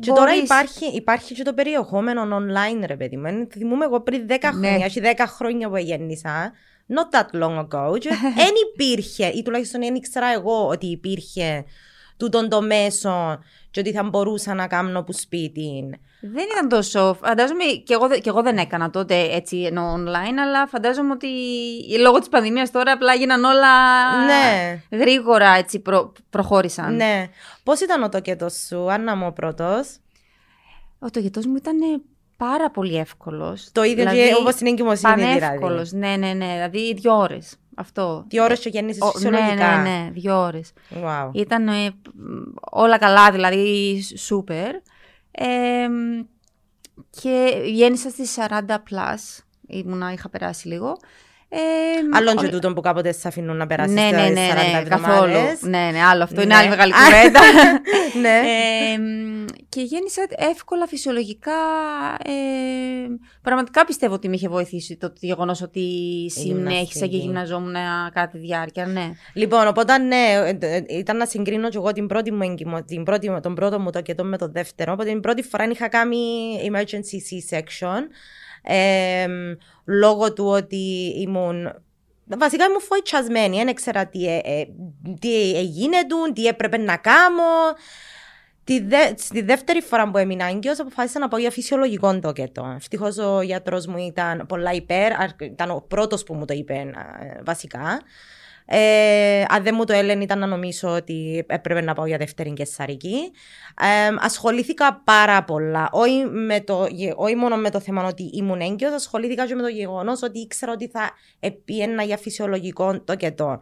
Και τώρα μπορείς- υπάρχει, υπάρχει και το περιεχόμενο online, ρε παιδί μου. Εν- Θυμούμαι εγώ πριν 10 Ναι. χρόνια, έχει 10 χρόνια που γέννησα, not that long ago, και δεν υπήρχε, ή τουλάχιστον δεν ήξερα εγώ ότι υπήρχε τούτον το μέσο και ότι θα μπορούσα να κάνω που σπίτι. Δεν ήταν τόσο. Φαντάζομαι και εγώ, δε- και εγώ δεν έκανα τότε έτσι ενώ online, αλλά φαντάζομαι ότι λόγω της πανδημίας τώρα απλά έγιναν όλα Ναι. γρήγορα έτσι προ, προχώρησαν. Ναι. Πώς ήταν ο τοκέτος σου, Άννα μου ο πρώτος; Ο τογετός μου ήταν πάρα πολύ εύκολος. Το ίδιο και όπως στην εγκυμοσύνη δηλαδή. Πανεύκολος, ναι, ναι, ναι. Δηλαδή δύο ώρες. Αυτό. Τι ώρες και γέννησες Ο- φυσιολογικά. Ναι, ναι, ναι, δύο ώρες. Wow. Ήταν ε, όλα καλά, δηλαδή σούπερ. Ε, και γέννησα στις 40 plus, ήμουνα, είχα περάσει λίγο. Ε, Άλλον ο- και τούτον που κάποτε σε αφήνουν να περάσεις ναι, ναι, στις ναι, 40 ναι, καθόλου. εβδομάδες. Ναι, ναι, άλλο αυτό είναι Ναι. άλλη μεγάλη κουβέντα. ναι. Ε, μ, και γέννησα εύκολα, φυσιολογικά. Ε, πραγματικά πιστεύω ότι με είχε βοηθήσει το γεγονός ότι συνέχισα και γυμναστική. γυμναζόμουν κατά τη διάρκεια. Ναι. Λοιπόν, οπότε ναι, ε, ε, ήταν να συγκρίνω και εγώ την πρώτη μου εγκυμο, την πρώτη, τον πρώτο μου τοκετό με τον δεύτερο. Οπότε την πρώτη φορά είχα κάνει emergency C-section. Ε, λόγω του ότι ήμουν. Βασικά ήμουν φοητσιασμένη, δεν ήξερα τι, ε, ε, τι έγινε, τι έπρεπε να κάνω. Τη, δε, στη δεύτερη φορά που έμεινα έγκυος αποφάσισα να πάω για φυσιολογικό τοκετό. Ευτυχώς ο γιατρός μου ήταν πολλά υπέρ, αρ- ήταν ο πρώτος που μου το είπε ε, βασικά. Ε, αν δεν μου το έλεγε ήταν να νομίζω ότι έπρεπε να πάω για δεύτερη κεσαρική. Ε, ασχολήθηκα πάρα πολλά. Όχι, με το, γε- όχι μόνο με το θέμα ότι ήμουν έγκυος, ασχολήθηκα και με το γεγονός ότι ήξερα ότι θα επίαινα για φυσιολογικό τοκετό.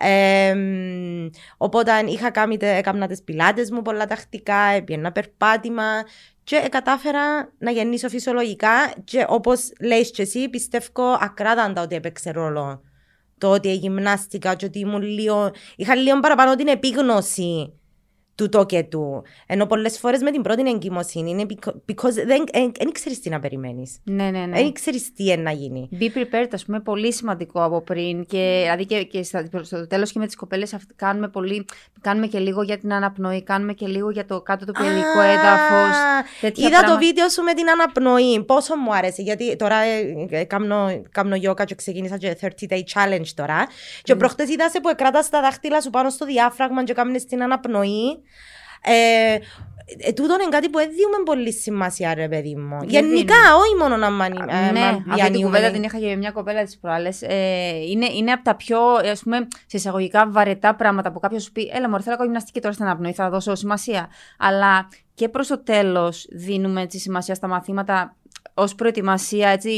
Ε, μ, οπότε είχα κάνει, τε- έκανα τις πιλάτες μου πολλά τακτικά, έπιαινα περπάτημα και κατάφερα να γεννήσω φυσιολογικά και όπως λέει και εσύ πιστεύω ακράδαντα ότι έπαιξε ρόλο το ότι γυμνάστηκα και ότι ήμουν λίγο, είχα λίγο παραπάνω την επίγνωση του τοκετού. Ενώ πολλές φορές με την πρώτη εγκυμοσύνη είναι becau- because δεν δεν ξέρεις τι να περιμένεις. Ναι, ναι, ναι. Δεν ξέρεις τι είναι να γίνει. Be prepared, ας πούμε, πολύ σημαντικό από πριν. Και, δηλαδή και, και στα- στο τέλος και με τις κοπέλες κάνουμε, πολύ, κάνουμε και λίγο για την αναπνοή, κάνουμε και λίγο για το κάτω του παιδικού Α, έδαφος. Είδα το βίντεο σου με την αναπνοή. Πόσο μου άρεσε. Γιατί τώρα ε, ε, κάνω, κάνω yoga και ξεκίνησα και 30 day challenge τώρα. Και προχτές είδα σε που εκράτας τα δάχτυλα σου πάνω στο διάφραγμα και κάνεις την αναπνοή. Ε, ε, τούτο είναι κάτι που δεν δίνουμε πολύ σημασία, ρε παιδί μου. Δεν Γενικά, όχι μόνο να μανι, ε, ναι, μα- αυτή την διανύουμε. κουβέντα την είχα για μια κοπέλα της προάλλες. Ε, είναι, είναι από τα πιο, ας πούμε, σε εισαγωγικά βαρετά πράγματα που κάποιος σου πει: Έλα, Μωρή, θέλω να κάνω γυμναστική τώρα στην αναπνοή, θα δώσω σημασία. Αλλά και προς το τέλος δίνουμε έτσι, σημασία στα μαθήματα ως προετοιμασία έτσι,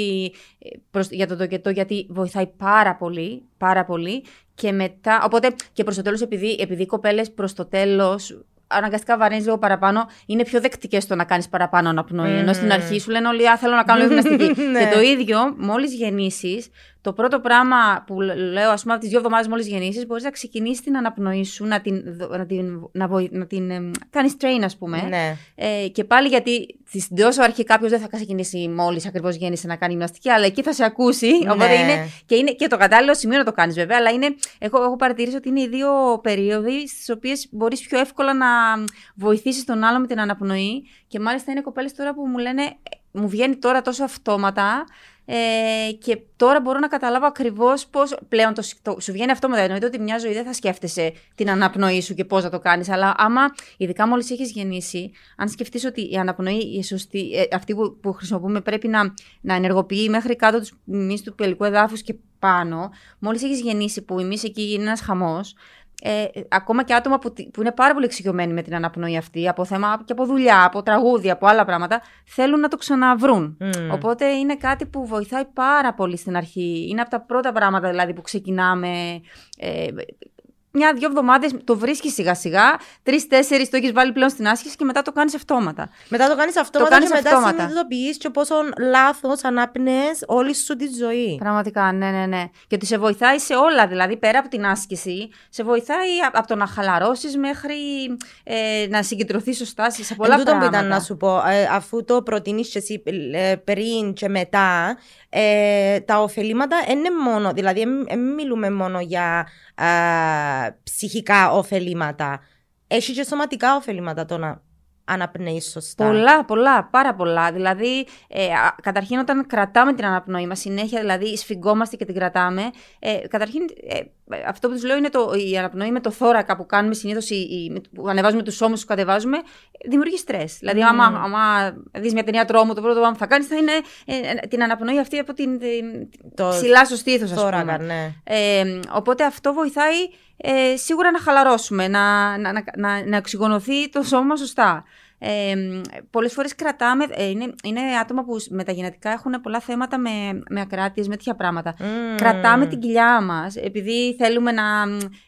ε, προς, για το τοκετό, γιατί βοηθάει πάρα πολύ, πάρα πολύ. Και μετά, οπότε και προς το τέλος, επειδή, επειδή οι κοπέλες προς το τέλος αναγκαστικά βαραίνει λίγο παραπάνω, είναι πιο δεκτικές στο να κάνεις παραπάνω αναπνοή. Ενώ στην Μμμ. αρχή σου λένε όλοι, Α, θέλω να κάνω λίγο γυμναστική. Ναι. Και το ίδιο, μόλις γεννήσεις, το πρώτο πράγμα που λέω, ας πούμε, από τις δύο εβδομάδες μόλις γεννήσεις, μπορείς να ξεκινήσεις την αναπνοή σου, να την, δο- να την, να βοη- να την ε, κάνεις train, ας πούμε. Ναι. Ε, και πάλι γιατί στην τόσο αρχή κάποιος δεν θα ξεκινήσει μόλις ακριβώς γέννησε να κάνει γυμναστική, αλλά εκεί θα σε ακούσει. Ναι. Οπότε είναι και, είναι και το κατάλληλο σημείο να το κάνεις βέβαια. Αλλά είναι, έχω, έχω παρατηρήσει ότι είναι οι δύο περίοδοι στις οποίες μπορείς πιο εύκολα να βοηθήσεις τον άλλο με την αναπνοή. Και μάλιστα είναι κοπέλες τώρα που μου λένε, «Ε, μου βγαίνει τώρα τόσο αυτόματα. Ε, και τώρα μπορώ να καταλάβω ακριβώς πώς πλέον το, το, σου βγαίνει αυτόματα. Εννοείται ότι μια ζωή δεν θα σκέφτεσαι την αναπνοή σου και πώς να το κάνεις. Αλλά άμα, ειδικά μόλις έχεις γεννήσει, αν σκεφτείς ότι η αναπνοή, η σωστή, ε, αυτή που, που χρησιμοποιούμε, πρέπει να, να ενεργοποιεί μέχρι κάτω τους μυς του πελικού εδάφους και πάνω, μόλις έχεις γεννήσει, που εμεί εκεί είναι ένας χαμός, ε, ε, ακόμα και άτομα που, τη- που είναι πάρα πολύ εξοικειωμένοι με την αναπνοή αυτή, από θέμα και από δουλειά, από τραγούδια, από άλλα πράγματα, θέλουν να το ξαναβρούν. Μμ. Οπότε είναι κάτι που βοηθάει πάρα πολύ στην αρχή. Είναι από τα πρώτα πράγματα δηλαδή που ξεκινάμε. Ε, μια-δυο εβδομάδες το βρίσκεις σιγά-σιγά. Τρει-τέσσερι το έχεις βάλει πλέον στην άσκηση και μετά το κάνεις αυτόματα. Μετά το κάνεις αυτόματα κάνεις και μετά αυτόματα. συνειδητοποιείς και πόσο λάθος ανάπνες όλη σου τη ζωή. Πραγματικά, ναι, ναι, ναι. Και ότι σε βοηθάει σε όλα. Δηλαδή, πέρα από την άσκηση, σε βοηθάει α- από το να χαλαρώσεις μέχρι ε, να συγκεντρωθείς σωστά σε σε πολλά Εν τούτο που πράγματα. ήταν να σου πω, ε, αφού το προτείνεις και εσύ ε, πριν και μετά, ε, τα ωφελήματα είναι μόνο, δηλαδή δεν μιλούμε μόνο για α, ψυχικά ωφελήματα. Έχει και σωματικά ωφελήματα το να αναπνέεις σωστά. Πολλά, πολλά, πάρα πολλά. Δηλαδή, ε, α, καταρχήν όταν κρατάμε την αναπνοή μας συνέχεια, δηλαδή σφιγγόμαστε και την κρατάμε, ε, καταρχήν ε, αυτό που τους λέω είναι το, η αναπνοή με το θώρακα που κάνουμε συνήθως, η, η- που ανεβάζουμε τους ώμους, τους κατεβάζουμε, δημιουργεί στρες. Δηλαδή, άμα, άμα δεις μια ταινία τρόμου, το πρώτο πράγμα που θα κάνεις θα είναι ε, ε, την αναπνοή αυτή από την, την- Το ψηλά στο στήθος, ας θώρακα, πούμε. ναι. Ε, οπότε αυτό βοηθάει ε, σίγουρα να χαλαρώσουμε, να, να, να, να, να οξυγονωθεί το σώμα σωστά. Ε, Πολλές φορές κρατάμε. Ε, είναι, είναι άτομα που με τα γενετικά έχουν πολλά θέματα με, με ακράτειες, με τέτοια πράγματα. Κρατάμε την κοιλιά μας επειδή θέλουμε να.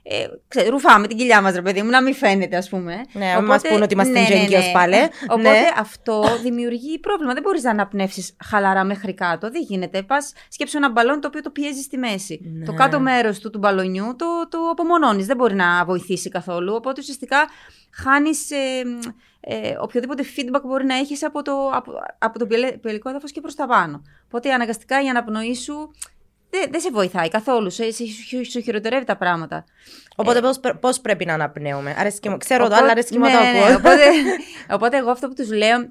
Ε, ξέρω, ρουφάμε την κοιλιά μας, ρε παιδί μου, να μην φαίνεται, ας πούμε. Ναι, Οπότε, μας πούνε ότι είμαστε ναι, ναι, ναι. πάλι. Οπότε ναι. αυτό δημιουργεί πρόβλημα. Δεν μπορείς να αναπνεύσεις χαλαρά μέχρι κάτω. Δεν γίνεται. Πας σκέψου ένα μπαλόνι το οποίο το πιέζεις στη μέση. Ναι. Το κάτω μέρος του, του μπαλονιού το, το απομονώνεις. Δεν μπορεί να βοηθήσει καθόλου. Οπότε ουσιαστικά χάνεις ε, ε, οποιοδήποτε feedback μπορεί να έχεις από το, από, από το πιελικό έδαφος και προς τα πάνω. Οπότε αναγκαστικά η αναπνοή σου δεν, δεν σε βοηθάει καθόλου. Σε, σε, σου χειροτερεύει τα πράγματα. Οπότε ε, πώς, πρέπει να αναπνέουμε. Αρέσκει, ξέρω το, αλλά αρέσκει ναι, το ναι, ναι, οπότε, οπότε εγώ αυτό που τους λέω,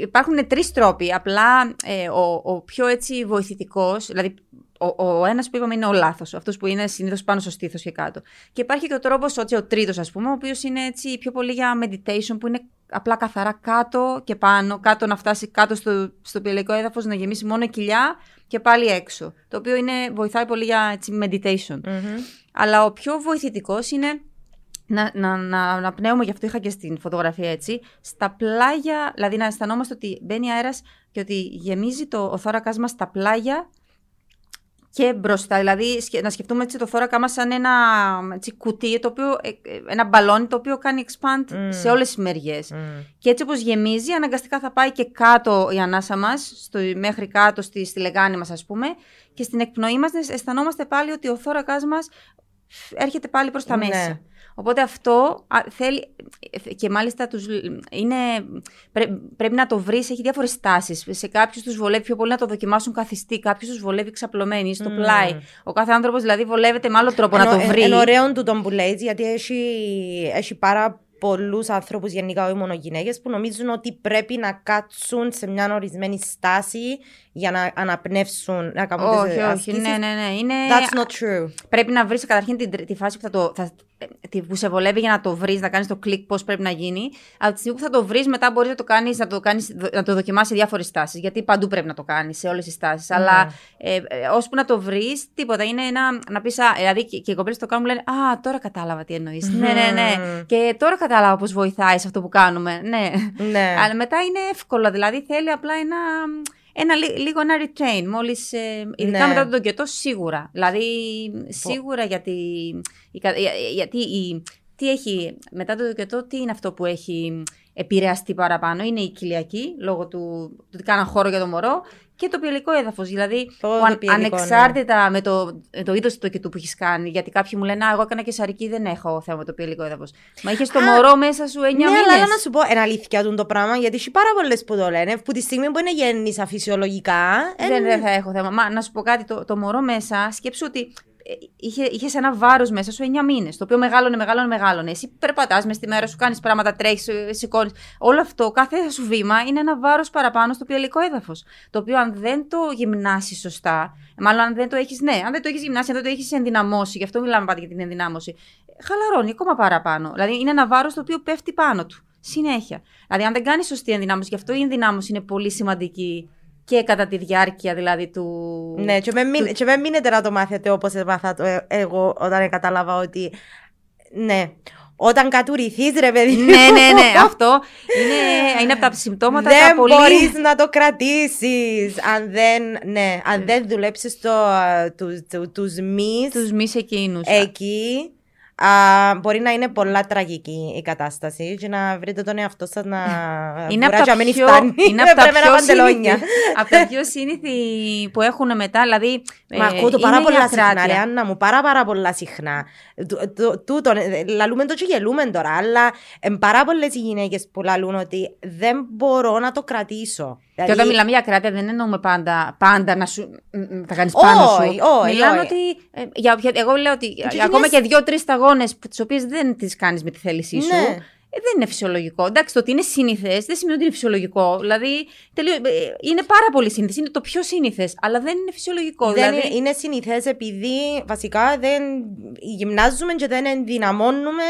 υπάρχουν τρεις τρόποι. Απλά ε, ο, ο πιο έτσι βοηθητικός, δηλαδή ο, ο ένας που είπαμε είναι ο λάθος, αυτός που είναι συνήθως πάνω στο στήθος και κάτω. Και υπάρχει και ο τρόπος, ο τρίτος, ας πούμε, ο οποίος είναι έτσι πιο πολύ για meditation, που είναι απλά καθαρά κάτω και πάνω, κάτω να φτάσει κάτω στο, στο πηλαϊκό έδαφος, να γεμίσει μόνο κοιλιά και πάλι έξω. Το οποίο είναι, βοηθάει πολύ για έτσι, meditation. Αλλά ο πιο βοηθητικός είναι να, να, να, να πνέουμε, γι' αυτό είχα και στην φωτογραφία έτσι, στα πλάγια, δηλαδή να αισθανόμαστε ότι μπαίνει αέρας και ότι γεμίζει το, ο θώρακά μας στα πλάγια και μπροστά. Δηλαδή να σκεφτούμε έτσι το θώρακα μας σαν ένα έτσι, κουτί, το οποίο, ε, ε, ένα μπαλόνι το οποίο κάνει expand mm. σε όλες τις μεριές. Mm. Και έτσι όπως γεμίζει, αναγκαστικά θα πάει και κάτω η ανάσα μας, στο, μέχρι κάτω στη, στη λεγάνη μας ας πούμε, και στην εκπνοή μας αισθανόμαστε πάλι ότι ο θώρακάς μας έρχεται πάλι προς τα ναι. μέσα. Οπότε αυτό θέλει. και μάλιστα τους, είναι, πρέπει να το βρεις, έχει διάφορες τάσει. Σε κάποιους τους βολεύει πιο πολύ να το δοκιμάσουν καθιστή, κάποιους τους βολεύει ξαπλωμένοι στο mm. πλάι. Ο κάθε άνθρωπος δηλαδή βολεύεται με άλλο τρόπο να το βρει. Είναι ωραίο του τον που λέει, γιατί έχει, έχει πάρα πολλούς άνθρωπου, γενικά όχι μόνο γυναίκες, που νομίζουν ότι πρέπει να κάτσουν σε μια ορισμένη στάση για να αναπνεύσουν, να κάνουν όχι, όχι, ναι, ναι, ναι. Είναι... That's not true. Πρέπει να βρεις καταρχήν τη, τη φάση που, θα το, θα, που σε βολεύει για να το βρεις, να κάνεις το κλικ πώς πρέπει να γίνει. Από τη στιγμή που θα το βρεις, μετά μπορείς να το κάνεις, να το, κάνεις, να το δοκιμάσεις σε διάφορες στάσεις. Γιατί παντού πρέπει να το κάνεις, σε όλες τις στάσεις. Mm. Αλλά ε, ε, ώσπου να το βρεις, τίποτα. Είναι ένα, να πεις, δηλαδή και, και οι κοπέλες το κάνουν, λένε Α, τώρα κατάλαβα τι εννοείς. Mm. Ναι, ναι, ναι. Και τώρα κατάλαβα πώς βοηθάει σε αυτό που κάνουμε. Ναι. ναι. Αλλά μετά είναι εύκολο. Δηλαδή θέλει απλά ένα ένα, λίγο ένα retrain, μόλις, ε, ειδικά ναι. μετά τον τοκετό σίγουρα. Δηλαδή, σίγουρα γιατί, γιατί η, τι έχει, μετά το τοκετό, τι είναι αυτό που έχει επηρεαστεί παραπάνω; Είναι η κοιλιακή, λόγω του, του ότι κάνα χώρο για το μωρό και το πιελικό έδαφος. Δηλαδή, το ναι. ανεξάρτητα με το, το είδος του τοκετού που έχεις κάνει. Γιατί κάποιοι μου λένε Α, εγώ έκανα και σαρική, δεν έχω θέμα με το πιελικό έδαφος. Μα είχες το μωρό μέσα σου 9 ναι, μήνες. αλλά να σου πω, είναι αλήθεια το πράγμα, γιατί έχει πάρα πολλές που το λένε, που τη στιγμή που είναι γέννησα φυσιολογικά. Δεν, δεν θα έχω θέμα. Μα να σου πω κάτι, το, το μωρό μέσα, σκέψου ότι είχε, είχες ένα βάρος μέσα σου 9 μήνες. Το οποίο μεγάλωνε, μεγάλωνε, μεγάλωνε. Εσύ περπατάς μες στη μέρα σου, κάνεις πράγματα, τρέχεις, σηκώνεις. Όλο αυτό, κάθε σου βήμα είναι ένα βάρος παραπάνω στο πιελικό έδαφος. Το οποίο αν δεν το γυμνάσεις σωστά, μάλλον αν δεν το έχεις, ναι, αν δεν το έχεις γυμνάσει, αν δεν το έχεις ενδυναμώσει, γι' αυτό μιλάμε πάντα για την ενδυνάμωση, χαλαρώνει ακόμα παραπάνω. Δηλαδή είναι ένα βάρος το οποίο πέφτει πάνω του. Συνέχεια. Δηλαδή, αν δεν κάνεις σωστή ενδυνάμωση, γι' αυτό η ενδυνάμωση είναι πολύ σημαντική και κατά τη διάρκεια δηλαδή του... Ναι, και με, μην, και με μείνετε να το μάθετε όπως έμαθα το ε, εγώ όταν κατάλαβα ότι ναι, όταν κατουρηθείς ρε παιδί Ναι, ναι, ναι, αυτό είναι, είναι από τα συμπτώματα δεν τα πολύ... Δεν μπορείς να το κρατήσεις αν δεν, ναι, αν δεν δουλέψεις το, τους, τους, τους μυς... Τους μυς εκείνους. Εκεί Α, μπορεί να είναι πολλά τραγική η κατάσταση και να βρείτε τον εαυτό σας να είναι από τα, πιο, είναι από τα, πιο σύνηθι, από τα πιο σύνηθι που έχουν μετά. Δηλαδή, Μα ε, ακούω το πάρα πολλά συχνά, ρε Άννα μου, πάρα πάρα πολλά συχνά. Τούτο, λαλούμε το και γελούμε τώρα, αλλά ε, πάρα πολλές οι γυναίκες που λαλούν ότι δεν μπορώ να το κρατήσω. Δηλαδή... Και όταν μιλάμε για κράτεια, δεν εννοούμε πάντα, πάντα να σου. Θα κάνεις πάνω σου. Όχι, Μιλάμε ότι. Ε, για, εγώ λέω ότι και ακόμα και δύο-τρεις σταγόνες, τις οποίες δεν τις κάνεις με τη θέλησή σου. Ναι. Ε, δεν είναι φυσιολογικό. Εντάξει, το ότι είναι σύνηθες δεν σημαίνει ότι είναι φυσιολογικό. Δηλαδή, τελείως, ε, είναι πάρα πολύ σύνηθες. Είναι το πιο σύνηθες, αλλά δεν είναι φυσιολογικό. Δεν δηλαδή... είναι σύνηθες επειδή βασικά δεν γυμνάζουμε και δεν ενδυναμώνουμε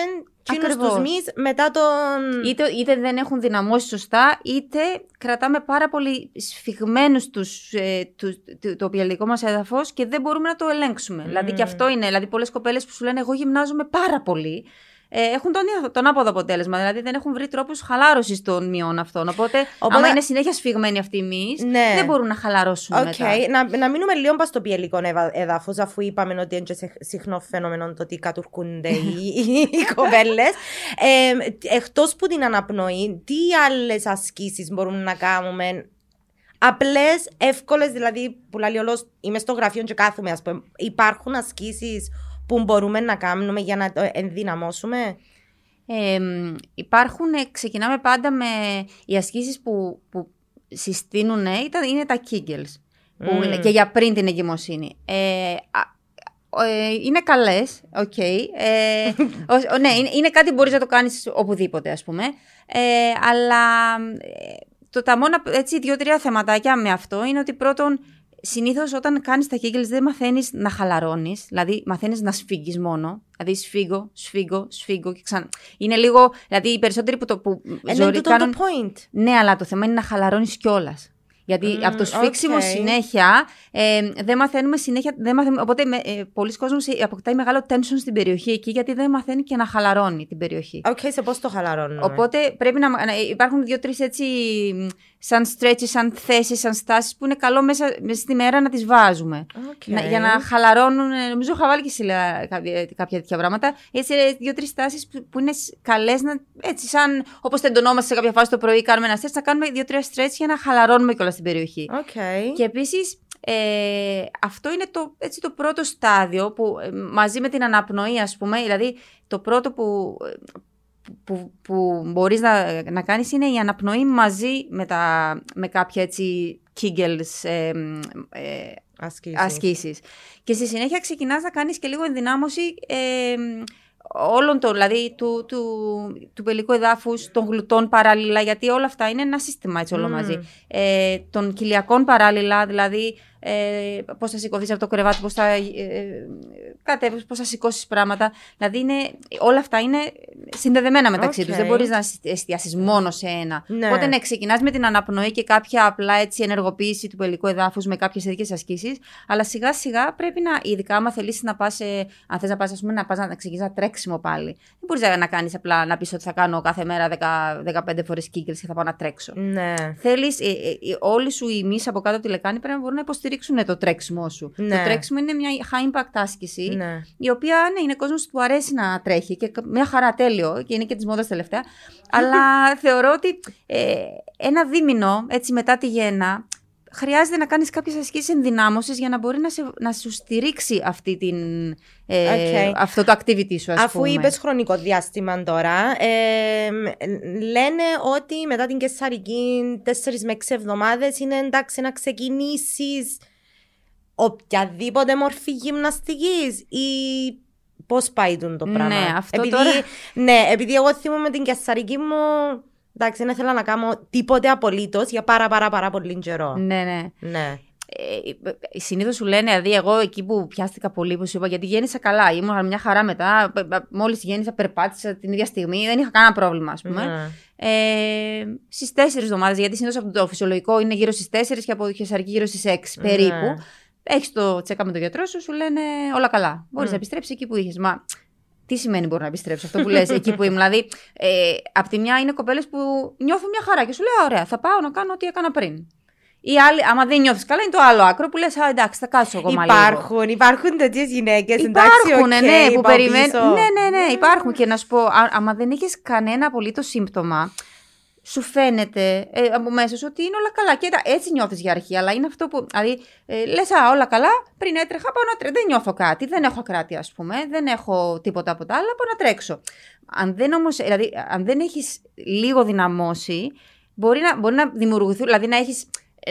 τους μυς μετά τον... Είτε, είτε δεν έχουν δυναμώσει σωστά, είτε κρατάμε πάρα πολύ σφιγμένους τους, ε, τους, το, το πυελικό μας έδαφος και δεν μπορούμε να το ελέγξουμε. Δηλαδή και αυτό είναι, δηλαδή πολλές κοπέλες που σου λένε εγώ γυμνάζομαι πάρα πολύ ε, έχουν τον, τον ανάποδο αποτέλεσμα. Δηλαδή δεν έχουν βρει τρόπους χαλάρωσης των μυών αυτών. Οπότε, Οπότε- άμα είναι συνέχεια σφιγμένοι αυτοί οι μυς, Ναι. δεν μπορούν να χαλαρώσουν Οκ, μετά. να, να μείνουμε λίγο πας στο πυελικό έδαφο, αφού είπαμε ότι είναι και σε- συχνό φαινόμενο το ότι κατουρκούνται οι, οι κοπέλες. Ε, Εκτός που την αναπνοή, τι άλλες ασκήσεις μπορούμε να κάνουμε; Απλές, εύκολες, δηλαδή που λέει όλος, είμαι στο γραφείο και κάθομαι, ας πούμε. Υπάρχουν ασκήσεις που μπορούμε να κάνουμε για να το ενδυναμώσουμε; Ε, υπάρχουν, ε, ξεκινάμε πάντα με οι ασκήσεις που, που συστήνουν, ε, ήταν, είναι τα Kegels. Που, Μμμ. λέ- Και για πριν την εγκυμοσύνη. Ε, α- ε, είναι καλές, οκ. Ε, ο- ο- ναι, είναι, είναι κάτι που μπορείς να το κάνεις οπουδήποτε, ας πούμε. Ε, αλλά ε, το, τα μόνα έτσι, δύο-τρία θεματάκια με αυτό είναι ότι πρώτον, συνήθως όταν κάνεις τα Kegels δεν μαθαίνεις να χαλαρώνεις, δηλαδή μαθαίνεις να σφίγγεις μόνο. Δηλαδή σφίγγω, σφίγγω, σφίγγω και ξανά. Είναι λίγο. Δηλαδή οι περισσότεροι που το. Που Είναι ζωή τούτο κάνουν- το point. ναι, αλλά το θέμα είναι να χαλαρώνεις κιόλας. Γιατί Μμμ, από το σφίξιμο οκ. συνέχεια ε, δεν μαθαίνουμε συνέχεια. Δεν μαθαίνουμε, οπότε με, ε, πολύς κόσμος αποκτάει μεγάλο tension στην περιοχή εκεί γιατί δεν μαθαίνει και να χαλαρώνει την περιοχή. Οκ, σε πώς το χαλαρώνουμε; Οπότε πρέπει να, να υπάρχουν δύο-τρεις έτσι μ, σαν stretches, σαν θέσεις, σαν στάσεις που είναι καλό μέσα, μέσα στη μέρα να τις βάζουμε. Οκ. Να, για να χαλαρώνουν. ε, Νομίζω είχα βάλει και σε κάποια, κάποια τέτοια πράγματα. Έτσι, ε, δύο-τρεις στάσεις που, που είναι καλές να. Έτσι, σαν όπως τεντωνόμαστε σε κάποια φάση το πρωί, κάνουμε ένα stretch, να κάνουμε δύο-τρία stretch για να χαλαρώνουμε κιόλας την περιοχή. Οκ. Και επίσης, ε, αυτό είναι το, έτσι, το πρώτο στάδιο που ε, μαζί με την αναπνοή, ας πούμε, δηλαδή το πρώτο που, που, που μπορείς να, να κάνεις είναι η αναπνοή μαζί με, τα, με κάποια έτσι Kegels ε, ε, Ασκήσεις. ασκήσεις. Και στη συνέχεια ξεκινάς να κάνεις και λίγο ενδυνάμωση ε, όλων των, δηλαδή του, του, του πυελικού εδάφους, των γλουτών παράλληλα, γιατί όλα αυτά είναι ένα σύστημα έτσι όλο Μμμ. μαζί. Ε, των κοιλιακών παράλληλα, δηλαδή ε, πώς θα σηκωθείς από το κρεβάτι, πώς θα, ε, κατέβεις, πώς θα σηκώσεις πράγματα. Δηλαδή είναι, όλα αυτά είναι συνδεδεμένα μεταξύ Οκ. τους. Δεν μπορείς να εστιάσεις μόνο σε ένα. Ναι. Οπότε ναι, ξεκινάς με την αναπνοή και κάποια απλά έτσι ενεργοποίηση του πυελικού εδάφους με κάποιες ειδικές ασκήσεις, αλλά σιγά σιγά πρέπει να, ειδικά άμα θελήσεις να πας, σε- αν θες να πας, ας πούμε, να, πας να, να ξεκινήσεις ένα τρέξιμο πάλι. Δεν μπορείς να, να κάνεις απλά να πεις ότι θα κάνω κάθε μέρα 10, 15 φορές κύκλες και θα πάω να τρέξω. Ναι. Θέλεις, ε, ε, ε, όλοι σου οι μυς από κάτω από τη λεκάνη πρέπει να μπορούν να υποστηρίξουν το τρέξιμο σου. Ναι. Το τρέξιμο είναι μια high impact άσκηση, Ναι. η οποία ναι, είναι κόσμος που αρέσει να τρέχει και μια χαρά τέλειο και είναι και της μόδας τελευταία. αλλά θεωρώ ότι ε, ένα δίμηνο έτσι μετά τη γέννα χρειάζεται να κάνεις κάποιες ασκήσεις ενδυνάμωσης για να μπορεί να, σε, να σου στηρίξει αυτή την, ε, Οκ. αυτό το activity σου, ας Αφού πούμε. είπες χρονικό διάστημα τώρα, ε, λένε ότι μετά την καισαρική 4 με 6 εβδομάδες είναι εντάξει να ξεκινήσεις οποιαδήποτε μορφή γυμναστικής ή πώς πάει τούτο το Ναι, πράγμα. αυτό επειδή, τώρα- Ναι, επειδή εγώ θυμούμαι την κεσαρική μου. Εντάξει, δεν ήθελα να κάνω τίποτε απολύτως για πάρα πάρα πάρα πολύ καιρό. Ναι, ναι. Ναι. Ε, Συνήθως σου λένε, δηλαδή, εγώ εκεί που πιάστηκα πολύ, που σου είπα, γιατί γέννησα καλά. Ήμουν μια χαρά μετά. Μόλις γέννησα, περπάτησα την ίδια στιγμή. Δεν είχα κανένα πρόβλημα, ας πούμε. Ναι. Ε, στις τέσσερις εβδομάδες, γιατί συνήθως το φυσιολογικό είναι γύρω στις 4 και από χεσαρική γύρω στις 6 περίπου. Ναι. Έχεις το τσέκα με τον γιατρό σου, σου λένε όλα καλά. Μπορείς Μμ. να επιστρέψεις εκεί που είχες. Μα τι σημαίνει μπορώ να επιστρέψω, αυτό που λες εκεί που ήμουν. Δηλαδή, ε, απ' τη μια είναι κοπέλες που νιώθουν μια χαρά και σου λέει: Ωραία, θα πάω να κάνω ό,τι έκανα πριν. Ή άλλοι, άμα δεν νιώθεις καλά, είναι το άλλο άκρο που λες: Α, εντάξει, θα κάτσω ακόμα λίγο. Υπάρχουν, υπάρχουν τέτοιες γυναίκες. Υπάρχουν, εντάξει, ναι, οκ, που πάω περιμένουν. πίσω. Ναι, ναι, ναι, υπάρχουν. Και να σου πω, α- άμα δεν έχεις κανένα απολύτως σύμπτωμα, σου φαίνεται ε, από μέσα σου ότι είναι όλα καλά. Και έτσι νιώθεις για αρχή, αλλά είναι αυτό που. Δηλαδή, ε, λες, Α, όλα καλά, πριν έτρεχα, πάω να τρέξω. Δεν νιώθω κάτι, δεν έχω ακράτη, ας πούμε, δεν έχω τίποτα από τα άλλα, πάω να τρέξω. Αν δεν όμως, δηλαδή, αν δεν έχεις λίγο δυναμώσει, μπορεί να, μπορεί να δημιουργηθούν, δηλαδή να έχει.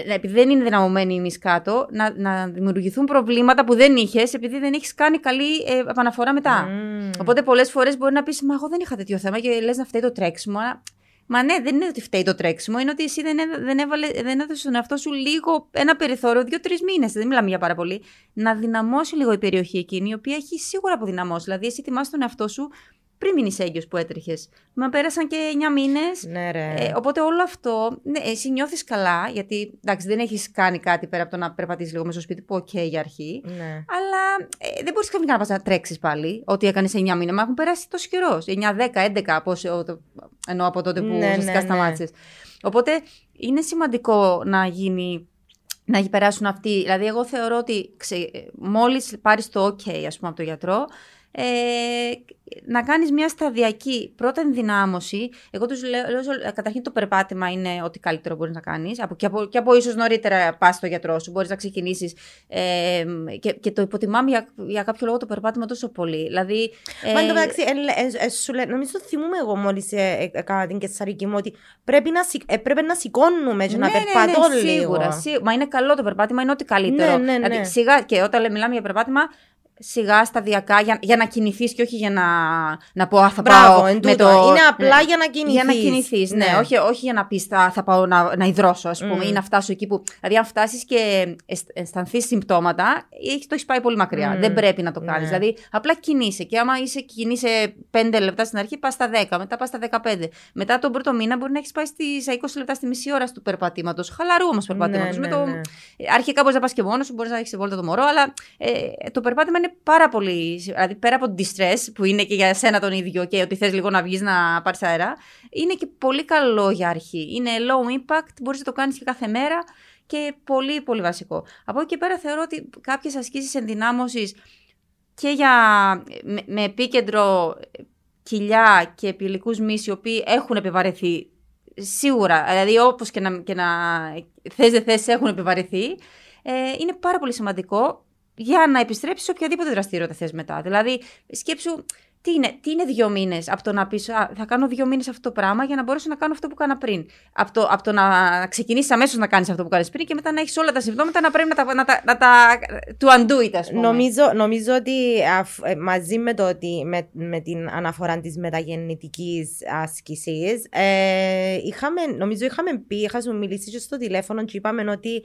Επειδή δεν είναι δυναμωμένη η μυς κάτω, να, να δημιουργηθούν προβλήματα που δεν είχες, επειδή δεν έχεις κάνει καλή ε, επαναφορά μετά. Μμμ. Οπότε πολλές φορές μπορεί να πεις: Μα εγώ δεν είχα τέτοιο θέμα και λες να φταίει το τρέξιμο. Αλλά... Μα ναι, δεν είναι ότι φταίει το τρέξιμο, είναι ότι εσύ δεν, έ- δεν, έβαλε, δεν έδωσε στον εαυτό σου λίγο ένα περιθώριο, δύο-τρεις μήνες, δεν μιλάμε για πάρα πολύ, να δυναμώσει λίγο η περιοχή εκείνη, η οποία έχει σίγουρα αποδυναμώσει. Δηλαδή, εσύ θυμάσαι τον εαυτό σου πριν μείνεις έγκυος που έτρεχες. Μα πέρασαν και 9 μήνες. Ναι, ρε. Ε, οπότε όλο αυτό, ναι, εσύ νιώθεις καλά, γιατί εντάξει, δεν έχεις κάνει κάτι πέρα από το να περπατήσεις λίγο μέσα στο σπίτι, που οκ για αρχή. ναι. Αλλά ε, δεν μπορείς ξαφνικά να πας να τρέξεις πάλι, ό,τι έκανες 9 μήνες. Μα έχουν περάσει τόσο καιρός. 9, 10, 11, από, όσο- ενώ από τότε που Ναι, ναι, ουσιαστικά ναι. σταμάτησες. Οπότε είναι σημαντικό να γίνει. Να περάσουν αυτοί. Δηλαδή, εγώ θεωρώ ότι ξε, μόλις πάρεις το OK, ας πούμε, από τον γιατρό, ε, να κάνεις μια σταδιακή πρώτα ενδυνάμωση. Εγώ τους λέω, λέω σε- καταρχήν το περπάτημα είναι ό,τι καλύτερο μπορείς να κάνεις. Από, και, από, και από ίσως νωρίτερα πας στο γιατρό σου, μπορείς να ξεκινήσεις. Ε, και, και το υποτιμάμε για, για κάποιο λόγο το περπάτημα τόσο πολύ. Δηλαδή, Μα εν τω ε, μεταξύ, εν- ε, ε, σου λέ- νομίζω το θυμούμαι εγώ μόλις έκανα την κεσαρική μου ότι πρέπει να, σηκ- έπρεπε να σηκώνουμε και να ναι, ναι, περπατώ ναι, λίγο. Σίγουρα, σίγουρα. Μα είναι καλό το περπάτημα, είναι ό,τι καλύτερο. Ναι, ναι, ναι. Δηλαδή, σιγά, και όταν λέμε- μιλάμε για περπάτημα, σιγά, σταδιακά, για, για να κινηθείς και όχι για να, να πω Α, θα Μπράβο, πάω εν με τούτο. το. Είναι απλά ναι. για να κινηθείς. Για να κινηθείς, ναι. Ναι. Όχι, όχι για να πεις θα, θα πάω να, να υδρώσω, ας πούμε, Μμ. ή να φτάσω εκεί που. Δηλαδή, αν φτάσεις και αισθανθείς συμπτώματα, έχεις- το έχεις πάει πολύ μακριά. Μμ. Δεν πρέπει να το κάνεις. Ναι. Δηλαδή, απλά κινείσαι. Και άμα είσαι, κινείσαι 5 λεπτά στην αρχή, πας στα 10, μετά πας στα 15. Μετά τον πρώτο μήνα μπορεί να έχεις πάει στη, στα 20 λεπτά στη μισή ώρα του περπατήματος. Χαλαρού όμω περπατήματος. Ναι, με ναι, το... ναι. Αρχικά μπορείς να πας και μόνος σου, μπορείς να έχεις βόλτα το μωρό, αλλά ε, το περπάτημα είναι πάρα πολύ. Δηλαδή, πέρα από το distress που είναι και για σένα τον ίδιο και ότι θες λίγο να βγεις να πάρεις αέρα, είναι και πολύ καλό για αρχή. Είναι low impact, μπορείς να το κάνεις και κάθε μέρα και πολύ πολύ βασικό. Από εκεί και πέρα θεωρώ ότι κάποιες ασκήσεις ενδυνάμωσης και για, με, με επίκεντρο κοιλιά και επιλικούς μυς οι οποίοι έχουν επιβαρεθεί σίγουρα, δηλαδή όπως και να, και να θες δεν θες έχουν επιβαρεθεί, ε, είναι πάρα πολύ σημαντικό για να επιστρέψεις σε οποιαδήποτε δραστηριότητα θες μετά. Δηλαδή, σκέψου, τι είναι, τι είναι δύο μήνες από το να πεις Θα κάνω δύο μήνες αυτό το πράγμα για να μπορέσω να κάνω αυτό που έκανα πριν. Από το, από το να ξεκινήσεις αμέσως να κάνεις αυτό που κάνεις πριν και μετά να έχεις όλα τα συμπτώματα να πρέπει να τα. Να τα, να τα to undo it, ας πούμε. Νομίζω, νομίζω ότι αφ- ε, μαζί με, το ότι, με, με την αναφορά της μεταγεννητικής άσκησης ε, είχαμε, νομίζω είχαμε πει, είχαμε μιλήσει και στο τηλέφωνο και είπαμε ότι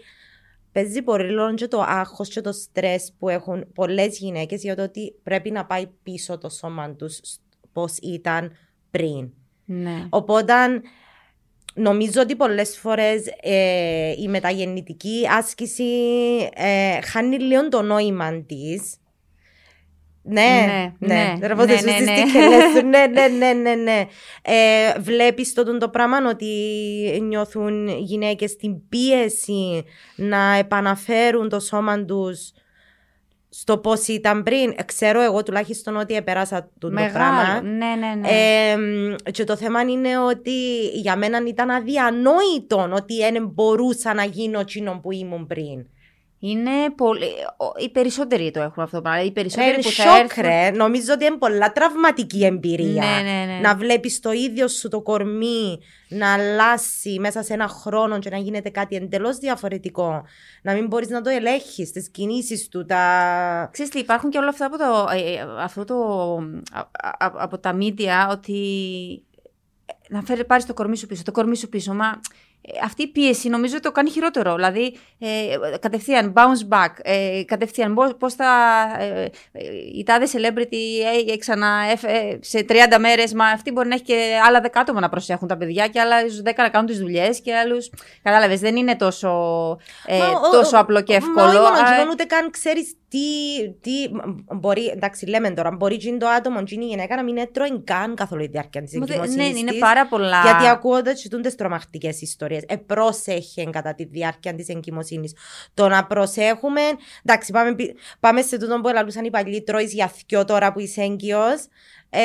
παίζει πολύ ρόλο και το άγχος και το στρες που έχουν πολλές γυναίκες για το ότι πρέπει να πάει πίσω το σώμα τους πώς ήταν πριν. Ναι. Οπότε νομίζω ότι πολλές φορές ε, η μεταγεννητική άσκηση ε, χάνει λίγο το νόημα της. Ναι, Ναι, ναι, ναι, ναι, Ρε, ναι, σου ναι, στις ναι. τικελές σου. ναι, ναι, ναι, ναι, ναι. Ε, βλέπεις το, το πράγμα ότι νιώθουν γυναίκες την πίεση να επαναφέρουν το σώμα τους στο πώς ήταν πριν. Ε, Ξέρω εγώ τουλάχιστον ότι επέρασα το, το πράγμα. Μεγάλο. Ναι, ναι, ναι. Ε, και το θέμα είναι ότι για μένα ήταν αδιανόητο ότι δεν μπορούσα να γίνω εκείνο που ήμουν πριν. Είναι πολύ. ο- Οι περισσότεροι το έχουν αυτό το πράγμα. Οι περισσότεροι Είναι που θα σοκ, έρθουν. ρε. Νομίζω ότι είναι πολλά τραυματική εμπειρία. Ναι, ναι, ναι. Να βλέπεις το ίδιο σου το κορμί να αλλάσει μέσα σε ένα χρόνο και να γίνεται κάτι εντελώς διαφορετικό. Να μην μπορείς να το ελέγχεις, τις κινήσεις του, τα... Ξέρεις τι, υπάρχουν και όλα αυτά από το, ε, ε, αυτό το, α- α- από τα media ότι ε, να φέρει, πάρεις το κορμί σου πίσω, το κορμί σου πίσω, μα ε, αυτή η πίεση νομίζω ότι το κάνει χειρότερο. Δηλαδή, ε, κατευθείαν bounce back, ε, κατευθείαν πώς, πώς θα. Ε, ε, η τάδε celebrity ε, ε, ξανά έφε- σε 30 μέρες, μα αυτή μπορεί να έχει και άλλα 10 άτομα να προσέχουν τα παιδιά και άλλα 10 να κάνουν τις δουλειές και άλλους. Κατάλαβες, δεν είναι τόσο, ε, Μα ο- τόσο ο- απλό και Μα εύκολο. όχι μόνο Α, εκείνον, ούτε καν ξέρεις τι, τι μπορεί. Εντάξει, λέμε τώρα, μπορεί τζιν το άτομο, τζιν η γυναίκα να μην έτρωε καν καθ' όλη τη διάρκεια της Μα δε- εγκυμοσύνη. Ναι, είναι πάρα πολλά. Γιατί ακούγοντα τι τρομακτικέ ιστορίες. Ε, πρόσεχε κατά τη διάρκεια της εγκυμοσύνης. Το να προσέχουμε. Εντάξει, πάμε, πι- πάμε σε τούτο που ελαλούσαν οι παλιοί, τρώεις για θκιό τώρα που είσαι έγκυος. Ε,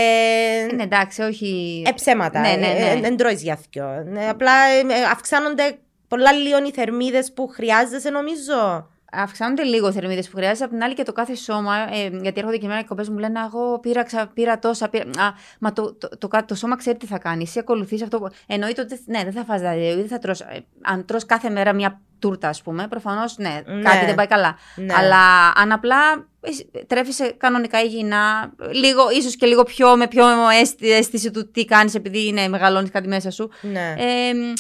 Ναι, εντάξει, όχι. ε, ψέματα. Ναι, ναι, ναι. Ε, Δεν τρώεις για θκιό. Ε, απλά ε, ε, αυξάνονται πολλά λίγο οι θερμίδες που χρειάζεσαι, νομίζω. Αυξάνονται λίγο οι θερμίδες που χρειάζεται. Απ' την άλλη και το κάθε σώμα, ε, γιατί έρχονται και εμένα οι κοπές μου λένε Εγώ πήρα, ξα- πήρα τόσα. Πήρα... Α, μα το, το, το, το, το σώμα ξέρει τι θα κάνει. Εσύ ακολουθείς αυτό που. Εννοείται ότι ναι, δεν θα φας δηλαδή, δεν θα τρως, ε, αν τρως κάθε μέρα μια τούρτα, ας πούμε, προφανώς ναι, Ναι. κάτι δεν πάει καλά. Ναι. Αλλά αν απλά εσύ τρέφεσαι κανονικά υγιεινά, λίγο, ίσως και λίγο πιο με πιο αίσθη- αίσθηση του τι κάνεις επειδή είναι μεγαλώνεις κάτι μέσα σου. Ναι. Ε, δε-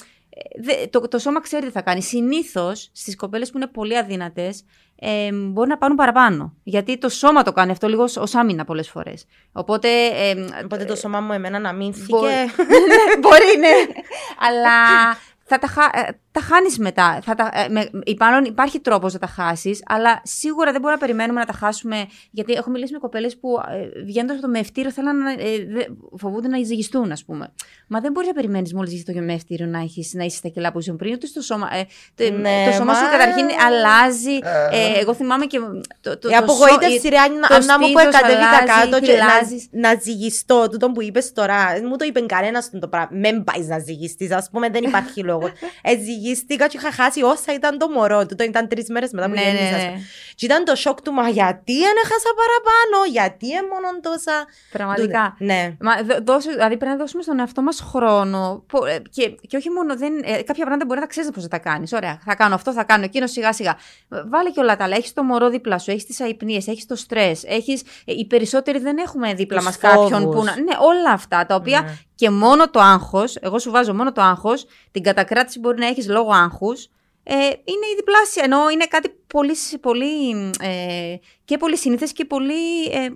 το, το σώμα ξέρει τι θα κάνει. Συνήθως στις κοπέλες που είναι πολύ αδύνατες, ε, μπορεί να πάρουν παραπάνω. Γιατί το σώμα το κάνει αυτό λίγο ως άμυνα πολλές φορές. Οπότε. ε, Οπότε το σώμα μου εμένα να μείνθηκε. Μπορεί, ναι, μπορεί, ναι. Αλλά θα τα, χα... ε, τα χάνεις μετά. Θα τα... ε, με... Μάλλον υπάρχει τρόπος να τα χάσεις, αλλά σίγουρα δεν μπορούμε να περιμένουμε να τα χάσουμε. Γιατί έχω μιλήσει με κοπέλες που ε, βγαίνοντας από το μευτήριο θέλουν να. Ε, δε- φοβούνται να ζυγιστούν, ας πούμε. Μα δεν μπορείς να περιμένεις μόλις ζυγιστεί το μευτήριο να, έχεις, να είσαι στα κιλά που ήσουν πριν, ούτε στο σώμα. Ε, το, Ναι, το σώμα σου μα- καταρχήν αλλάζει. Ε, εγώ θυμάμαι και. Το, το, Η το απογοήτευση σώ- ρε Άννα, το Άννα μου που στήθος εκατέβηκα αλλάζει, κάτω και να, κυλάζεις. να ζυγιστώ. Τούτο που είπες τώρα, δεν μου το είπε κανένας το πράγμα. Μην πάεις να ζυγιστείς, ας πούμε, δεν υπάρχει λόγο. Ε, ζυγίστηκα και είχα χάσει όσα ήταν το μωρό. Τούτο ήταν τρεις μέρες μετά που Ναι, ναι, γέννησα. ναι. Και ήταν το σοκ του, μα γιατί δεν έχασα παραπάνω, γιατί είναι μόνο τόσα. Πραγματικά. Ναι. Μα, δ- δώσε, δηλαδή πρέπει να δώσουμε στον εαυτό μας χρόνο. Πο- ε, Και, και όχι μόνο. Δεν, ε, κάποια πράγματα μπορεί να ξέρεις πώ θα τα κάνεις. Ωραία, θα κάνω αυτό, θα κάνω εκείνο σιγά σιγά. Ε, Βάλε και όλα τα άλλα. Έχεις το μωρό δίπλα σου, έχεις τις αϊπνίες, έχεις το στρες. Έχεις... ε, Οι περισσότεροι δεν έχουμε δίπλα Τους μας κάποιον φόβους. που να. Ναι, όλα αυτά τα οποία Ναι. Και μόνο το άγχος, εγώ σου βάζω μόνο το άγχος, την κατακράτηση μπορεί να έχεις λόγω άγχους. Ε, είναι η διπλάσια, ενώ είναι κάτι πολύ, συ- πολύ ε, και πολύ συνήθες και πολύ ε,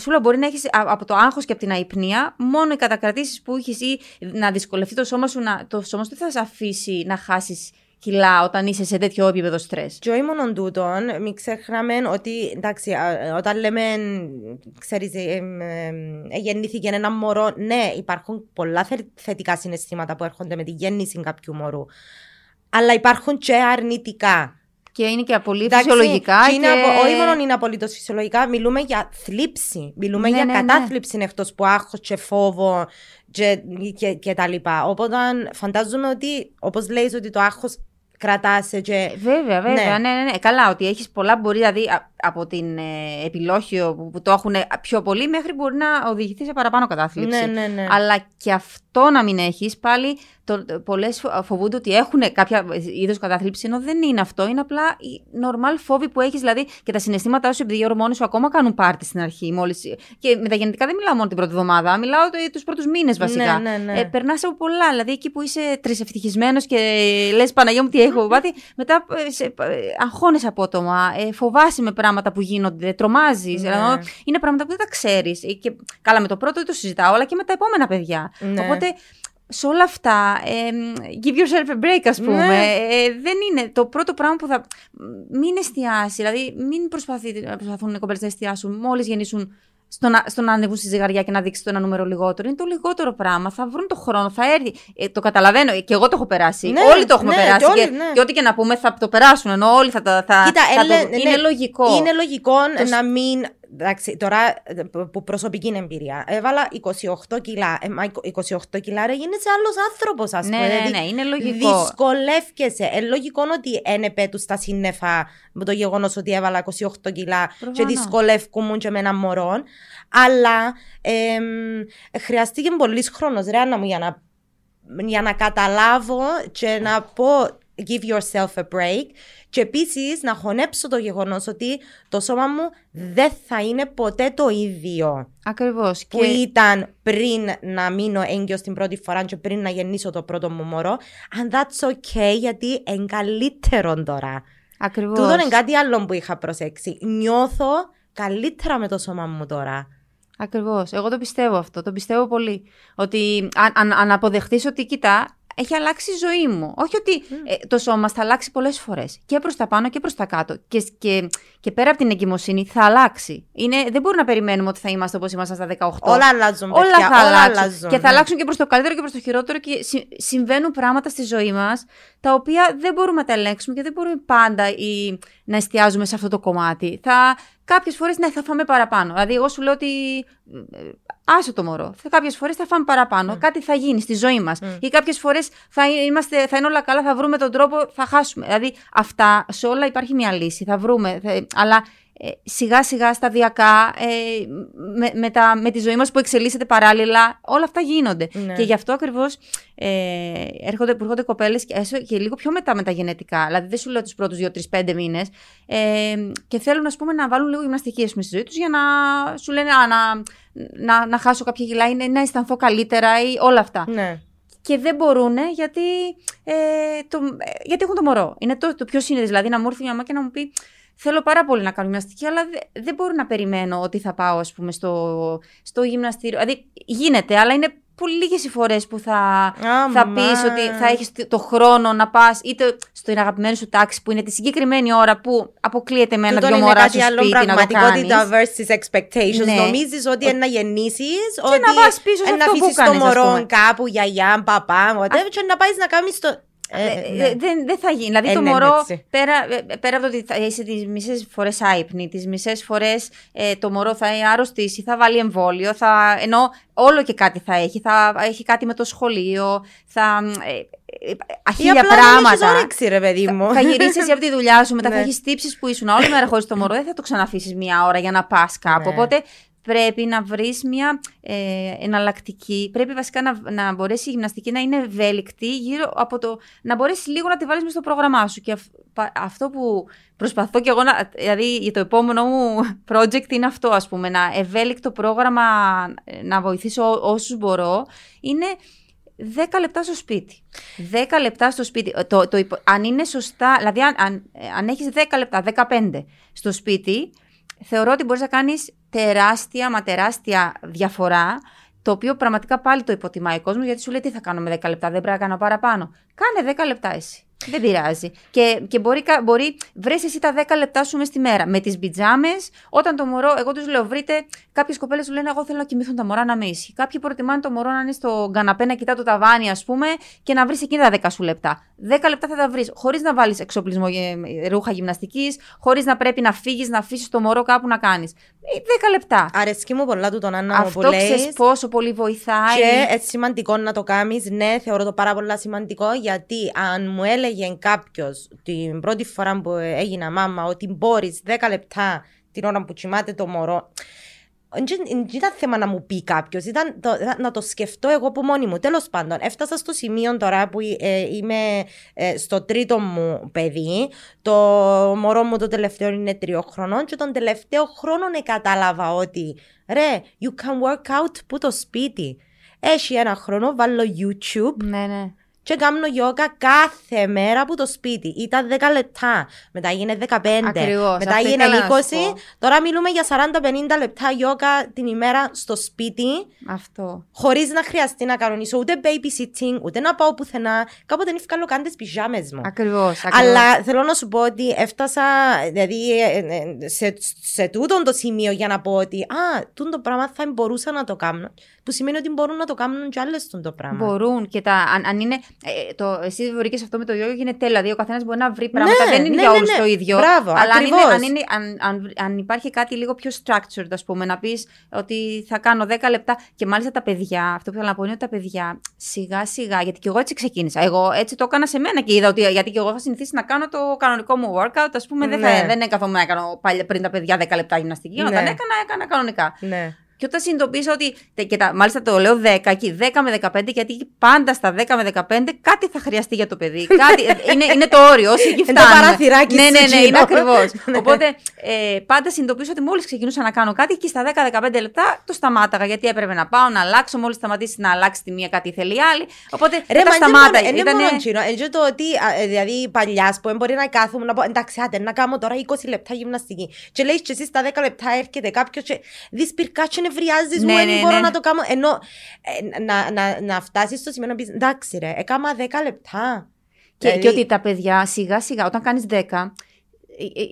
σου λέω, μπορεί να έχεις από το άγχος και από την αϊπνία, μόνο οι κατακρατήσεις που έχεις ή να δυσκολευτεί το σώμα σου, να, το σώμα σου δεν θα σε αφήσει να χάσεις κιλά όταν είσαι σε τέτοιο επίπεδο στρες. Και όχι μόνο τούτον, μην ξεχνάμε ότι εντάξει, α, όταν λέμε, ξέρεις, ε, εμ, εμ, ε, γεννήθηκε ένα μωρό, ναι, υπάρχουν πολλά θε- θετικά συναισθήματα που έρχονται με τη γέννηση κάποιου μωρού. Αλλά υπάρχουν και αρνητικά. Και είναι και πολύ Εντάξει, φυσιολογικά. και είναι και- απο- όχι μόνο είναι απολύτως φυσιολογικά, μιλούμε για θλίψη. Μιλούμε Ναι, για ναι, ναι. κατάθλιψη εκτός που άγχος και φόβο και, και, και τα λοιπά. Οπότε φαντάζομαι ότι, όπως λέει, ότι το άγχος κρατάσαι και. Βέβαια, βέβαια. Ναι. Ναι, ναι, ναι. Καλά, ότι έχεις πολλά μπορεί, δηλαδή α- από την ε, επιλόχιο που, που το έχουν πιο πολύ, μέχρι μπορεί να οδηγηθεί σε παραπάνω κατάθλιψη. Ναι, ναι, ναι. Αλλά και αυτό να μην έχεις, πάλι το, πολλές φοβούνται ότι έχουν κάποια είδο κατάθλιψη, ενώ δεν είναι αυτό. Είναι απλά οι normal φόβοι που έχεις, δηλαδή και τα συναισθήματά σου, επειδή οι ορμόνες σου ακόμα κάνουν πάρτι στην αρχή. Μόλις, και με τα γενετικά δεν μιλάω μόνο την πρώτη εβδομάδα, μιλάω τους πρώτους μήνες βασικά. Ναι, ναι, ναι. Ε, Περνάς από πολλά. Δηλαδή εκεί που είσαι τρισευτυχισμένος και λες Παναγία μου τι έχω πάθει, μετά ε, σε, ε, αγχώνεσαι απότομα, ε, φοβάσαι με πράγματα που γίνονται, τρομάζεις. Ναι. είναι πράγματα που δεν τα ξέρεις. Και καλά, με το πρώτο δεν το συζητάω, αλλά και με τα επόμενα παιδιά. Ναι. Οπότε σε όλα αυτά, ε, give yourself a break, ας πούμε. Ναι. Ε, δεν είναι το πρώτο πράγμα που θα. Μην εστιάσει, δηλαδή μην προσπαθεί, προσπαθούν οι κοπέλε να εστιάσουν μόλις γεννήσουν στο να, στο να ανεβούν στη ζυγαριά και να δείξει το ένα νούμερο λιγότερο. Είναι το λιγότερο πράγμα. Θα βρουν το χρόνο, θα έρθει. Ε, το καταλαβαίνω και εγώ το έχω περάσει. Ναι, όλοι το έχουμε ναι, περάσει. και όλοι, και, ναι. και ό,τι και να πούμε θα το περάσουν. Ενώ όλοι θα, τα- θα, Κοίτα, θα το- έλε- είναι ναι, λογικό. Είναι λογικό Το- να μην. Εντάξει, τώρα ε, που- που προσωπική εμπειρία. Έβαλα 28 κιλά. Ε, μα 28 κιλά ρε γίνεσαι άλλος άνθρωπος, ας Ναι, πούμε. ναι, Δηλαδή, ναι, είναι λογικό. Δυσκολεύκεσαι. Ε, λογικό ότι ένεπε του στα σύννεφα με το γεγονός ότι έβαλα 28 κιλά και Προφανώς. δυσκολεύκομαι και με ένα μωρό. Αλλά εμ, χρειαστήκε πολύ χρόνος, ρε Άννα μου, για να, για να καταλάβω και να πω give yourself a break. Και επίσης να χωνέψω το γεγονός ότι το σώμα μου δεν θα είναι ποτέ το ίδιο Ακριβώς. που ήταν πριν να μείνω έγκυος την πρώτη φορά και πριν να γεννήσω το πρώτο μου μωρό. And that's okay γιατί είναι καλύτερο τώρα. Ακριβώς. Τούτο είναι κάτι άλλο που είχα προσέξει. Νιώθω καλύτερα με το σώμα μου τώρα. Ακριβώς. Εγώ το πιστεύω αυτό. Το πιστεύω πολύ. Ότι αν, αν, αν αποδεχθεί ότι κοίτα, έχει αλλάξει η ζωή μου. Όχι ότι ε, το σώμα μας θα αλλάξει πολλές φορές. Και προς τα πάνω και προς τα κάτω. Και, και, και πέρα από την εγκυμοσύνη θα αλλάξει. Είναι, δεν μπορούμε να περιμένουμε ότι θα είμαστε όπως ήμασταν στα 18. Όλα αλλάζουν, Όλα παιδιά. θα όλα αλλάξουν. αλλάζουν, και θα ναι. αλλάξουν και προς το καλύτερο και προς το χειρότερο. Και συ- συμβαίνουν πράγματα στη ζωή μας τα οποία δεν μπορούμε να τα ελέγξουμε και δεν μπορούμε πάντα ή, να εστιάζουμε σε αυτό το κομμάτι. Θα, κάποιες φορές ναι, θα φάμε παραπάνω. Δηλαδή, εγώ σου λέω ότι. ε, Άσο το μωρό. Κάποιες φορές θα φάμε παραπάνω. Κάτι θα γίνει στη ζωή μας. Ή κάποιες φορές θα, είμαστε- θα είναι όλα καλά, θα βρούμε τον τρόπο, θα χάσουμε. Δηλαδή, αυτά σε όλα υπάρχει μια λύση. Θα βρούμε. θα- αλλά ε, σιγά σιγά, σταδιακά, ε, με, με, τα, με τη ζωή μας που εξελίσσεται παράλληλα, όλα αυτά γίνονται. Ναι. Και γι' αυτό ακριβώς ε, έρχονται, που έρχονται κοπέλες και, έστω και λίγο πιο μετά με τα γενετικά. Δηλαδή δεν σου λέω τους πρώτους 2-3-5 μήνες ε, και θέλουν ας πούμε, να βάλουν λίγο γυμναστική ας πούμε, στη ζωή τους για να σου λένε «Α, να, να, να χάσω κάποια κιλά ή να αισθανθώ καλύτερα ή όλα αυτά. Ναι. και δεν μπορούν γιατί, ε, το, ε, γιατί έχουν το μωρό. Είναι το, το πιο σύνδεσμο. Δηλαδή να μου έρθει μια μαμά και να μου πει Θέλω πάρα πολύ να κάνω γυμναστική, αλλά δεν μπορώ να περιμένω ότι θα πάω, ας πούμε, στο, στο γυμναστήριο. Δηλαδή, γίνεται, αλλά είναι πολύ λίγες οι φορές που θα, θα πεις ότι θα έχεις το χρόνο να πας είτε στο αγαπημένο σου τάξη που είναι τη συγκεκριμένη ώρα που αποκλείεται με ένα-δυο μωρά σου σπίτι να το πραγματικότητα versus expectations. Ναι. Νομίζεις ότι είναι να γεννήσεις, ότι να πας πίσω σε να αφήσεις το μωρό κάπου, γιαγιά, παπά, whatever, και να πάεις να κάνεις το. Ε, ε, ε, δεν, δεν θα γίνει. Δηλαδή το μωρό, πέρα, πέρα από το ότι θα είσαι τις μισές φορές άϊπνη, τις μισές φορές το μωρό θα αρρωστήσει, θα βάλει εμβόλιο, θα, ενώ όλο και κάτι θα έχει. Θα έχει κάτι με το σχολείο, θα. Αχίλια πράγματα. Όρεξη, ρε, παιδί μου. Θα, θα γυρίσεις εσύ από τη δουλειά σου, μετά θα ναι. έχεις τύψεις που ήσουν όλη μέρα χωρίς το μωρό, δεν θα το ξαναφήσει μία ώρα για να πας κάπου. Ναι. Οπότε πρέπει να βρεις μια ε, εναλλακτική, πρέπει βασικά να, να μπορέσει η γυμναστική να είναι ευέλικτη γύρω από το, να μπορέσεις λίγο να τη βάλεις μέσα στο πρόγραμμά σου και αυτό που προσπαθώ και εγώ, να, δηλαδή για το επόμενο μου project είναι αυτό ας πούμε, να ευέλικτο πρόγραμμα να βοηθήσω όσους μπορώ, είναι 10 λεπτά στο σπίτι. 10 λεπτά στο σπίτι. Το, το, αν είναι σωστά, δηλαδή αν, αν, αν έχεις 10 λεπτά, 15 στο σπίτι, θεωρώ ότι μπορείς να κάνεις τεράστια, μα τεράστια διαφορά, το οποίο πραγματικά πάλι το υποτιμάει ο κόσμος, γιατί σου λέει τι θα κάνω με 10 λεπτά, δεν πρέπει να κάνω παραπάνω. Κάνε 10 λεπτά εσύ. Δεν πειράζει. Και, και μπορεί, μπορεί βρες εσύ τα 10 λεπτά σου μες στη μέρα. Με τις πιτζάμε, όταν το μωρό, εγώ τους λέω, βρείτε, κάποιες κοπέλες του λένε, Εγώ θέλω να κοιμηθούν τα μωρά να με ήσυχοι. Κάποιοι προτιμάνε το μωρό να είναι στο καναπέ να κοιτά το ταβάνι, ας πούμε, και να βρεις εκείνα τα 10 σου λεπτά. 10 λεπτά θα τα βρεις, χωρίς να βάλεις εξοπλισμό ρούχα γυμναστικής, χωρίς να πρέπει να φύγεις, να αφήσεις το μωρό κάπου να κάνεις. 10 ε, λεπτά. Αρέσκει μου πολλά του τον Άννα Αυτό που ξέρεις πόσο πολύ βοηθάει. Και έτσι σημαντικό να το κάνεις. Ναι, θεωρώ το πάρα πολύ σημαντικό γιατί αν μου έλεγε έλεγε κάποιος την πρώτη φορά που έγινα μάμα ότι μπορείς 10 λεπτά την ώρα που κοιμάται το μωρό. Δεν ήταν θέμα να μου πει κάποιος, ήταν το, να το σκεφτώ εγώ από μόνη μου. Τέλος πάντων, έφτασα στο σημείο τώρα που ε, είμαι ε, στο τρίτο μου παιδί. Το μωρό μου το τελευταίο είναι τριών χρονών και τον τελευταίο χρόνο κατάλαβα ότι ρε, you can work out που το σπίτι. Έχει ένα χρόνο, βάλω YouTube. Ναι, ναι και κάνω γιόγκα κάθε μέρα από το σπίτι. Ήταν 10 λεπτά, μετά έγινε 15, Ακριβώς, μετά έγινε 20. Τώρα μιλούμε για 40-50 λεπτά γιόγκα την ημέρα στο σπίτι. Αυτό. Χωρίς να χρειαστεί να κανονίσω ούτε babysitting, ούτε να πάω πουθενά. Κάποτε δεν καν καν τις πιζάμε μου. Ακριβώς. Αλλά θέλω να σου πω ότι έφτασα δηλαδή, ε, ε, σε, σε τούτο το σημείο για να πω ότι Α, τούτο πράγμα θα μπορούσα να το κάνω. Που σημαίνει ότι μπορούν να το κάνουν κι άλλες το πράγμα. Μπορούν και τα, αν, αν είναι ε, το, εσύ βρήκες αυτό με το γιόγκα γίνεται τέλο. Δηλαδή ο καθένας μπορεί να βρει πράγματα. Ναι, δεν είναι ναι, για όλους ναι, ναι. το ίδιο. Μπράβο, αλλά αν, είναι, αν, είναι, αν, αν, αν, υπάρχει κάτι λίγο πιο structured, ας πούμε, να πεις ότι θα κάνω 10 λεπτά. Και μάλιστα τα παιδιά, αυτό που θέλω να πω είναι ότι τα παιδιά σιγά σιγά, γιατί και εγώ έτσι ξεκίνησα. Εγώ έτσι το έκανα σε μένα και είδα ότι γιατί και εγώ θα συνηθίσει να κάνω το κανονικό μου workout. Α πούμε, δεν, θα, δεν έκαθομαι να κάνω πριν τα παιδιά 10 λεπτά γυμναστική. Όταν έκανα, έκανα κανονικά. Ναι. Και όταν συνειδητοποίησα ότι. Και τα, μάλιστα το λέω 10 εκεί, 10 με 15, γιατί πάντα στα 10 με 15 κάτι θα χρειαστεί για το παιδί. Κάτι, είναι, είναι το όριο, όσοι εκεί φτάνουν. Είναι το παραθυράκι Ναι, ναι, ναι, είναι ακριβώς. Οπότε ε, πάντα συνειδητοποίησα ότι μόλις ξεκινούσα να κάνω κάτι, και στα 10-15 λεπτά το σταμάταγα. Γιατί έπρεπε να πάω να αλλάξω. Μόλις σταματήσει να αλλάξει τη μία, κάτι θέλει άλλη. Οπότε Ρε, τα σταμάτα. Είναι Ήτανε... μόνο τσίνο. Έτσι το ότι ε, δηλαδή παλιάς που μπορεί να κάθομαι να πω εντάξει, άντε να κάνω τώρα 20 λεπτά γυμναστική. Και λέει και εσύ στα 10 λεπτά έρχεται κάποιος και δεις πυρκάτσο νευριάζεις ναι, μου, δεν ναι, μπορώ ναι. να το κάνω. Ενώ ε, να, να, να φτάσεις στο σημείο να πεις εντάξει, ρε, έκανα 10 λεπτά. Και, δηλαδή... και ότι τα παιδιά σιγά σιγά, όταν κάνεις 10,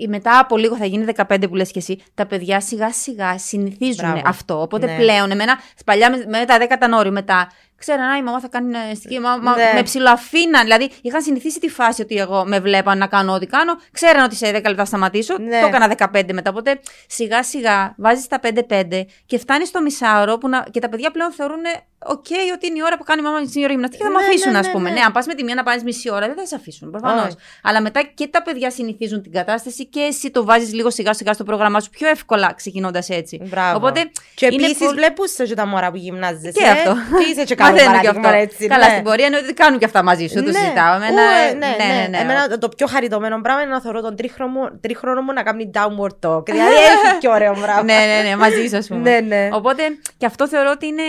μετά από λίγο θα γίνει 15 που λες και εσύ, τα παιδιά σιγά σιγά συνηθίζουν αυτό. Οπότε ναι. πλέον, εμένα, παλιά με, με τα 10 ήταν όριο, μετά ξέραν, η μαμά θα κάνει γυμναστική, μα, ναι. με ψιλοαφήναν. Δηλαδή, είχαν συνηθίσει τη φάση ότι εγώ με βλέπαν να κάνω ό,τι κάνω. Ξέραν ότι σε 10 λεπτά σταματήσω. Ναι. Το έκανα 15 μετά. Οπότε σιγά σιγά βάζεις τα 5-5 και φτάνεις στο μισάωρο που να... και τα παιδιά πλέον θεωρούν OK, okay, ότι είναι η ώρα που κάνει η μαμά μισή ώρα γυμναστική, θα ναι, με αφήσουν, ναι, ας ναι, πούμε. Ναι, αν πας με τη μία να πάρεις μισή ώρα, δεν θα σε αφήσουν. Προφανώς. Αλλά μετά και τα παιδιά συνηθίζουν την κατάσταση και εσύ το βάζεις λίγο σιγά σιγά στο πρόγραμμά σου πιο εύκολα ξεκινώντας έτσι. Μπράβο. Οπότε, και επίσης πολύ... βλέπουν τα μωρά που γυμνάζεσαι. Και αυτό. Και είσαι και καλό και αυτό. Έτσι, Καλά, στην πορεία είναι ότι κάνουν και αυτά μαζί σου. Το συζητάω. Ναι, ναι, ναι. Εμένα το πιο χαριτωμένο πράγμα είναι να θεωρώ τον τρίχρονο μου να κάνει downward talk. Δηλαδή έχει πιο ωραίο πράγμα. Ναι, ναι, ναι, μαζί σου, ας πούμε. Οπότε και αυτό θεωρώ ότι είναι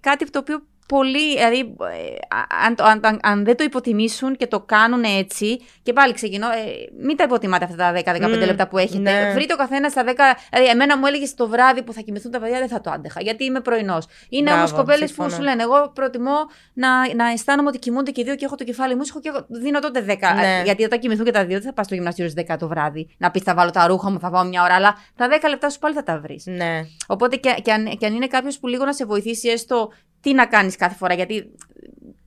κάτι το οποίο πολύ. Δηλαδή, ε, αν, το- αν, αν, αν δεν το υποτιμήσουν και το κάνουν έτσι. Και πάλι ξεκινώ. Ε, μην τα υποτιμάτε αυτά τα 10-15 Μμμ, λεπτά που έχετε. ναι. Βρείτε ο καθένας στα 10. Δηλαδή, εμένα μου έλεγες το βράδυ που θα κοιμηθούν τα παιδιά δεν θα το άντεχα. Γιατί είμαι πρωινός. Είναι Μπράβο, όμως κοπέλες που συμφωνώ. σου λένε: Εγώ προτιμώ να, να αισθάνομαι ότι κοιμούνται και οι δύο και έχω το κεφάλι μου ήσυχο και εγώ δίνω τότε 10. Ναι. Γιατί όταν κοιμηθούν και τα δύο, δεν θα πας στο γυμναστήριο στις 10 το βράδυ. Να πεις: Θα βάλω τα ρούχα μου, θα πάω μια ώρα. Αλλά τα 10 λεπτά σου πάλι θα τα βρεις. Ναι. Οπότε και, και, αν, και αν είναι κάποιος που λίγο να σε βοηθήσει έστω τι να κάνεις κάθε φορά. Γιατί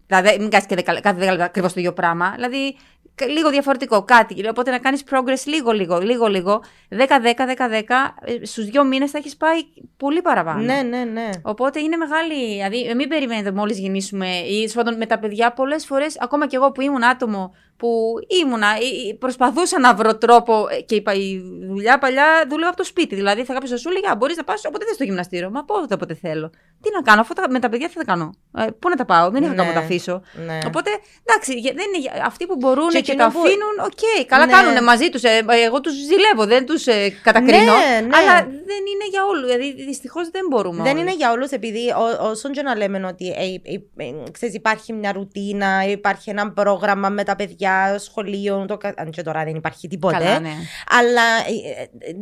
τα δε- μην κάνεις και δεκα- κάθε 10 λεπτά ακριβώς το ίδιο πράγμα. Δηλαδή κα- λίγο διαφορετικό κάτι. Οπότε να κάνεις progress λίγο, λίγο, λίγο, λίγο. 10-10-10-10. Στους δύο μήνες θα έχεις πάει πολύ παραπάνω. Ναι, ναι, ναι. Οπότε είναι μεγάλη. Δηλαδή, μην περιμένετε μόλις γεννήσουμε ή τέλος πάντων με τα παιδιά. Πολλές φορές, ακόμα και εγώ που ήμουν άτομο που ήμουνα, ή- ή προσπαθούσα να βρω τρόπο ε, και είπα η δουλειά παλιά δούλευα από το σπίτι. Δηλαδή θα κάποιο να σου έλεγε Μπορείς να πας όποτε θες στο γυμναστήριο. Μα πότε όποτε θέλω. Τι να κάνω, αφού τα- με τα παιδιά τι θα κάνω. Ε, πού να τα πάω, δεν είχα Ναι. κάπου να τα αφήσω. ναι. Οπότε εντάξει, για- δεν είναι, για- αυτοί που μπορούν Και και, εκείνο τα που- αφήνουν, οκ, καλά Ναι. κάνουν μαζί τους. εγώ τους ζηλεύω, δεν τους κατακρίνω. Ναι, ναι. Αλλά δεν είναι για όλους. Δηλαδή δυστυχώς δεν μπορούμε. Δεν όλοι. είναι για όλους, επειδή ό, όσον και να λέμε ότι ε, ε, ε, ξέρεις, υπάρχει μια ρουτίνα, υπάρχει ένα πρόγραμμα με τα παιδιά, σχολείο, το, κα- αν και τώρα δεν υπάρχει τίποτε. Καλά, ναι. Αλλά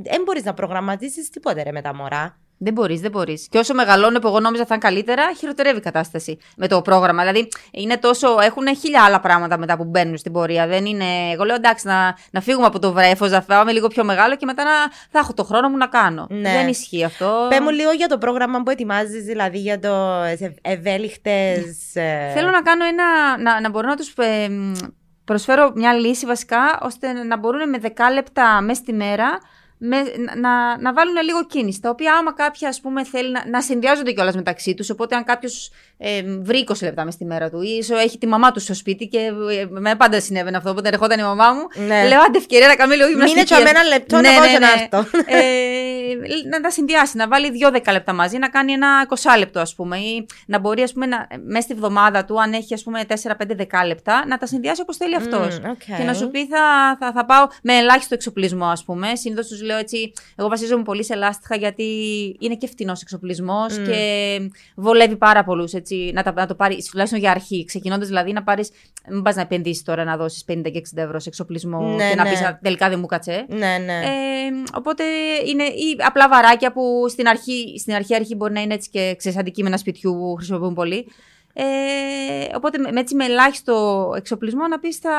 δεν μπορείς να προγραμματίσεις τίποτε ρε, με τα μωρά. Δεν μπορείς, δεν μπορείς. Και όσο μεγαλώνω που εγώ νόμιζα θα είναι καλύτερα, χειροτερεύει η κατάσταση με το πρόγραμμα. Δηλαδή, είναι τόσο. Έχουν χίλια άλλα πράγματα μετά που μπαίνουν στην πορεία. Δεν είναι. Εγώ λέω εντάξει, να, να φύγουμε από το βρέφος, να φάμε λίγο πιο μεγάλο και μετά να, θα έχω το χρόνο μου να κάνω. Ναι. Δεν ισχύει αυτό. Πε μου λίγο για το πρόγραμμα που ετοιμάζεις, δηλαδή για το ευέλικτες. Θέλω να κάνω ένα. να, να μπορώ να τους προσφέρω μια λύση βασικά, ώστε να μπορούν με 10 λεπτά μέσα στη μέρα με, να, να βάλουν λίγο κίνηση. Τα οποία, άμα κάποια ας πούμε, θέλει να, να συνδυάζονται κιόλας μεταξύ τους. Οπότε, αν κάποιος ε, βρει 20 λεπτά μέσα στη μέρα του, ή ίσως έχει τη μαμά του στο σπίτι και ε, με πάντα συνέβαινε αυτό. Οπότε ερχόταν η μαμά μου. Ναι. Λέω, άντε ευκαιρία να κάνουμε λίγο γυμναστική. Μείνε και με ένα λεπτό να πάω και να έρθω. Ε, να τα συνδυάσει, να βάλει 2 10 λεπτά μαζί, να κάνει ένα 20 λεπτό, ας πούμε, ή να μπορεί, ας πούμε, να, μέσα στη βδομάδα του, αν έχει, ας πούμε, 4-5 λεπτά, να τα συνδυάσει όπως θέλει αυτός. Μμμ, οκ. Και να σου πει, θα, θα, θα πάω με ελάχιστο εξοπλισμό, ας πούμε. Συνήθως τους λέω έτσι, εγώ βασίζομαι πολύ σε λάστιχα γιατί είναι και φτηνός εξοπλισμός Μμ. και βολεύει πάρα πολλούς. Να, τα- να το πάρει, τουλάχιστον για αρχή, ξεκινώντας δηλαδή να πάρεις. Μην πας να επενδύσεις τώρα να δώσεις 50 και 60 ευρώ σε εξοπλισμό Ναι, και να ναι. πεις τελικά δεν μου έκατσε. Ναι, ναι. Ε, οπότε είναι ή απλά βαράκια που στην αρχή, στην αρχή, αρχή μπορεί να είναι έτσι και ξέρεις, αντικείμενα σπιτιού που χρησιμοποιούν πολύ. Ε, οπότε με, με έτσι με ελάχιστο εξοπλισμό να πεις θα,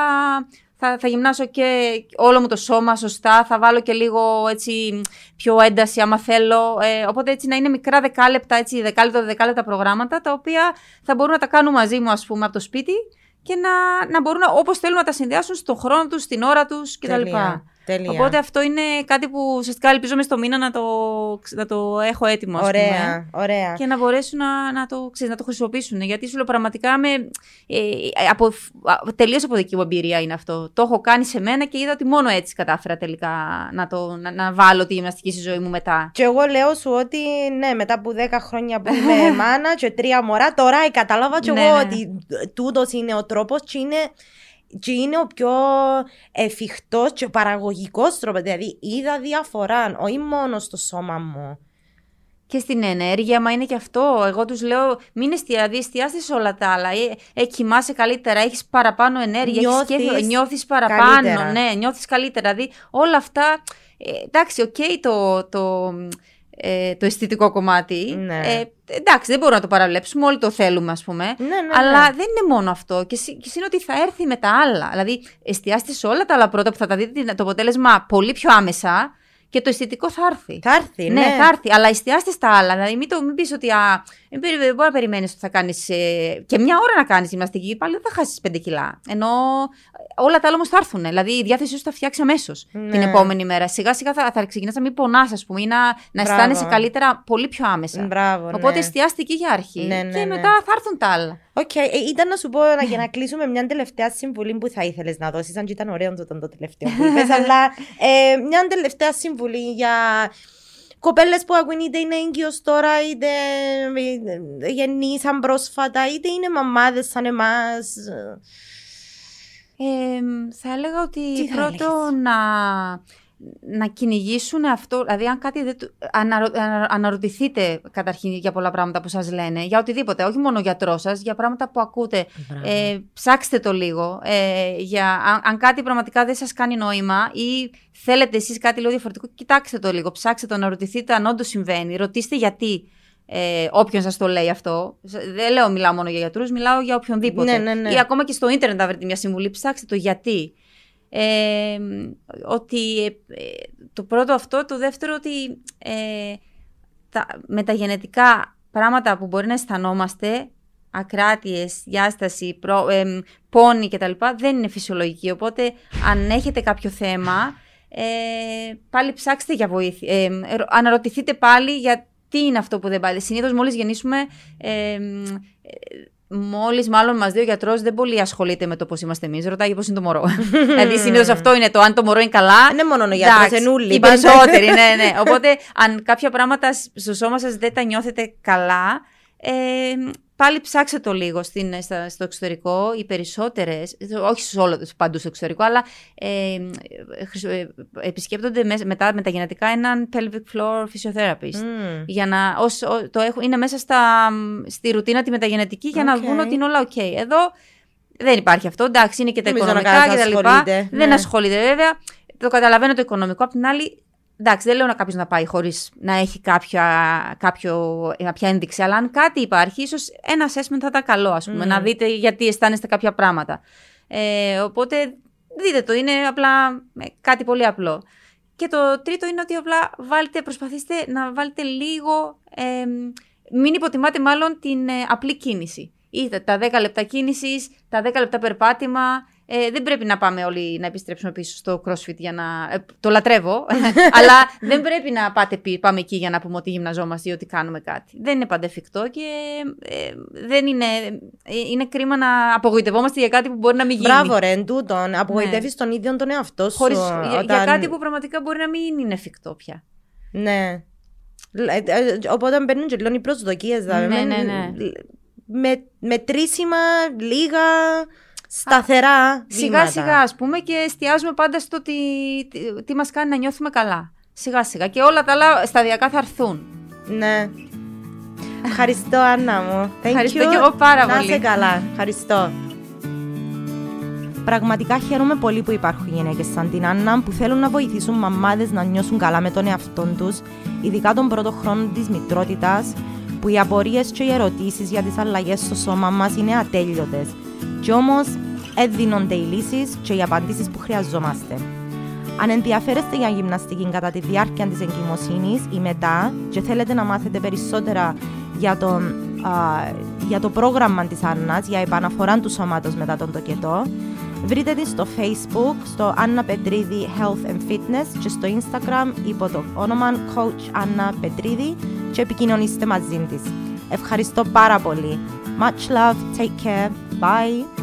θα, θα γυμνάσω και όλο μου το σώμα σωστά, θα βάλω και λίγο έτσι πιο ένταση άμα θέλω. Ε, οπότε έτσι να είναι μικρά δεκάλεπτα, έτσι δεκάλεπτα, δεκάλεπτα προγράμματα τα οποία θα μπορούν να τα κάνουν μαζί μου ας πούμε από το σπίτι και να, να μπορούν να- όπως θέλουν να τα συνδυάσουν στον χρόνο τους, στην ώρα τους κτλ. Τέλεια, τέλεια. Οπότε αυτό είναι κάτι που ουσιαστικά ελπίζω μες στο μήνα να το, να το έχω έτοιμο. ας πούμε. Ωραία, ωραία. Και να μπορέσουν να, να, το, ξέρεις, να το χρησιμοποιήσουν. Γιατί σου λέω πραγματικά με, ε, από, τελείως από δική μου εμπειρία είναι αυτό. Το έχω κάνει σε μένα και είδα ότι μόνο έτσι κατάφερα τελικά να, το, να, να βάλω τη γυμναστική στη ζωή μου μετά. Και εγώ λέω σου ότι ναι, μετά από 10 χρόνια που είμαι μάνα και τρία μωρά, τώρα κατάλαβα και Ναι, εγώ ναι. ότι τούτος είναι ο τρόπος και είναι, και είναι ο πιο εφικτός και παραγωγικός τρόπος. Δηλαδή, είδα διαφορά, όχι μόνο στο σώμα μου. Και στην ενέργεια, μα είναι και αυτό. Εγώ τους λέω, μην εστιάζει, δηλαδή εστιάστε σε όλα τα άλλα. Ε, ε, κοιμάσαι καλύτερα, έχεις παραπάνω ενέργεια, Νιώθεις νιώθεις παραπάνω. καλύτερα. Ναι, νιώθεις καλύτερα. Δηλαδή όλα αυτά. Ε, εντάξει, οκ το, το, ε, το αισθητικό κομμάτι. Ναι. Ε, εντάξει, δεν μπορούμε να το παραβλέψουμε. Όλοι το θέλουμε, ας πούμε. Ναι, ναι, Αλλά ναι. δεν είναι μόνο αυτό. Και, συ- και είναι ότι θα έρθει με τα άλλα. Δηλαδή, εστιάστε σε όλα τα άλλα πρώτα που θα τα δείτε το αποτέλεσμα πολύ πιο άμεσα και το αισθητικό θα έρθει. Θα έρθει, ναι. Ναι, θα έρθει. Αλλά εστιάστε στα άλλα. Δηλαδή, μην, το, μην πεις ότι. Α, μην περι- δεν μπορεί να περιμένεις ότι θα κάνεις. και μια ώρα να κάνεις γυμναστική, πάλι δεν θα χάσεις 5 κιλά. Ενώ ε, όλα τα άλλα όμως θα έρθουν. Δηλαδή, η διάθεσή σου θα φτιάξει αμέσως Ναι. την επόμενη μέρα. Σιγά σιγά θα, θα ξεκινάς να μην πονάς, ας πούμε, ή να, να Μπράβο. αισθάνεσαι καλύτερα πολύ πιο άμεσα. Μπράβο, ναι. Οπότε εστιάστε εκεί για αρχή. Ναι, ναι, και ναι. μετά θα έρθουν τα άλλα. Οκ, ε, ήταν να σου πω να, για να κλείσουμε μια τελευταία συμβουλή που θα ήθελες να δώσεις, αν και ήταν ωραίο το, το τελευταίο που είπες, αλλά ε, μια τελευταία συμβουλή για κοπέλες που ακούνε είτε είναι έγκυος τώρα, είτε ε, γεννήσαν πρόσφατα, είτε είναι μαμάδες σαν εμάς. Ε, θα έλεγα ότι Τι θα πρώτο έλεγες; να, να κυνηγήσουν αυτό. Δηλαδή, αν κάτι δεν. Αναρω, αναρωτηθείτε καταρχήν για πολλά πράγματα που σας λένε, για οτιδήποτε, όχι μόνο γιατρός σας, για πράγματα που ακούτε. Ε, ψάξτε το λίγο. Ε, για, αν, αν, κάτι πραγματικά δεν σας κάνει νόημα ή θέλετε εσείς κάτι λίγο διαφορετικό, κοιτάξτε το λίγο. Ψάξτε το, αναρωτηθείτε αν όντως συμβαίνει. Ρωτήστε γιατί. Ε, όποιον σας το λέει αυτό. Δεν λέω μιλάω μόνο για γιατρούς, μιλάω για οποιονδήποτε. Ναι, ναι, ναι. Ή ακόμα και στο ίντερνετ να βρείτε μια συμβουλή, ψάξτε το γιατί. Ε, ότι ε, το πρώτο αυτό, το δεύτερο ότι ε, τα, με τα γενετικά πράγματα που μπορεί να αισθανόμαστε, ακράτειες, διάσταση, προ, ε, πόνοι κτλ. δεν είναι φυσιολογική. Οπότε αν έχετε κάποιο θέμα, ε, πάλι ψάξτε για βοήθεια. Ε, αναρωτηθείτε πάλι για τι είναι αυτό που δεν πάει; Συνήθως μόλις γεννήσουμε Μόλις μάλλον μας δει ο γιατρός, δεν πολύ ασχολείται με το πώς είμαστε εμείς. Ρωτάει πώς είναι το μωρό. δηλαδή, συνήθως αυτό είναι το αν το μωρό είναι καλά. Δεν είναι μόνο ο γιατρός, είναι όλοι. Οι περισσότεροι, ναι, ναι. Οπότε, αν κάποια πράγματα στο σώμα σας δεν τα νιώθετε καλά, ε, πάλι ψάξτε το λίγο στην, στο εξωτερικό. Οι περισσότερες, όχι σε όλο, παντού στο εξωτερικό, αλλά ε, ε, επισκέπτονται μετά με τα γενετικά έναν pelvic floor physiotherapist. Mm. Για να, ως, το έχω, είναι μέσα στα, στη ρουτίνα τη μεταγενετική για να δουν ότι είναι όλα OK. Εδώ δεν υπάρχει αυτό. Εντάξει, είναι και τα οικονομικά κτλ. Δεν ναι. ασχολείται βέβαια. Το καταλαβαίνω το οικονομικό. Απ' την άλλη, Εντάξει, δεν λέω να κάποιος να πάει χωρίς να έχει κάποια, κάποιο, κάποια ένδειξη, αλλά αν κάτι υπάρχει, ίσως ένα assessment θα ήταν καλό, ας πούμε, να δείτε γιατί αισθάνεστε κάποια πράγματα. Ε, οπότε δείτε το, είναι απλά ε, κάτι πολύ απλό. Και το τρίτο είναι ότι απλά βάλτε, προσπαθήστε να βάλετε λίγο, ε, μην υποτιμάτε μάλλον την ε, απλή κίνηση. Είτε τα 10 λεπτά κίνησης, τα 10 λεπτά περπάτημα, ε, δεν πρέπει να πάμε όλοι να επιστρέψουμε πίσω στο CrossFit για να. Ε, το λατρεύω, αλλά δεν πρέπει να πάτε, πάμε εκεί για να πούμε ότι γυμναζόμαστε ή ότι κάνουμε κάτι. Δεν είναι πάντα εφικτό και ε, δεν είναι. Ε, είναι κρίμα να απογοητευόμαστε για κάτι που μπορεί να μην γίνει. Μπράβο, ρε, τούτον. Απογοητεύεις ναι. τον ίδιο τον εαυτό σου. Χωρίς, όταν... για, κάτι που πραγματικά μπορεί να μην είναι εφικτό πια. Ναι. Οπότε μπαίνουν και οι προσδοκίες. Δηλαδή, ναι, ναι, ναι. Με, μετρήσιμα, λίγα σταθερά Σιγά σιγά ας πούμε και εστιάζουμε πάντα στο τι, τι, τι μας κάνει να νιώθουμε καλά. Σιγά σιγά και όλα τα άλλα σταδιακά θα έρθουν. Ναι. Ευχαριστώ Άννα μου. Ευχαριστώ και εγώ πάρα πολύ. Να είσαι καλά. Ευχαριστώ. Πραγματικά χαίρομαι πολύ που υπάρχουν γυναίκες σαν την Άννα που θέλουν να βοηθήσουν μαμάδες να νιώσουν καλά με τον εαυτό τους, ειδικά τον πρώτο χρόνο της μητρότητας, που οι απορίες και οι ερωτήσεις για τις αλλαγές στο σώμα μας είναι ατέλειωτες κι όμως, έδινονται οι λύσεις και οι απαντήσεις που χρειαζόμαστε. Αν ενδιαφέρεστε για γυμναστική κατά τη διάρκεια της εγκυμοσύνης ή μετά και θέλετε να μάθετε περισσότερα για το, για το πρόγραμμα της Άννας, για επαναφορά του σώματος μετά τον τοκετό, βρείτε τη στο Facebook, στο Anna Petridhi Health and Fitness και στο Instagram υπό το όνομα Coach Anna Petridhi και επικοινωνήστε μαζί της. Ευχαριστώ πάρα πολύ. Much love, take care. Bye.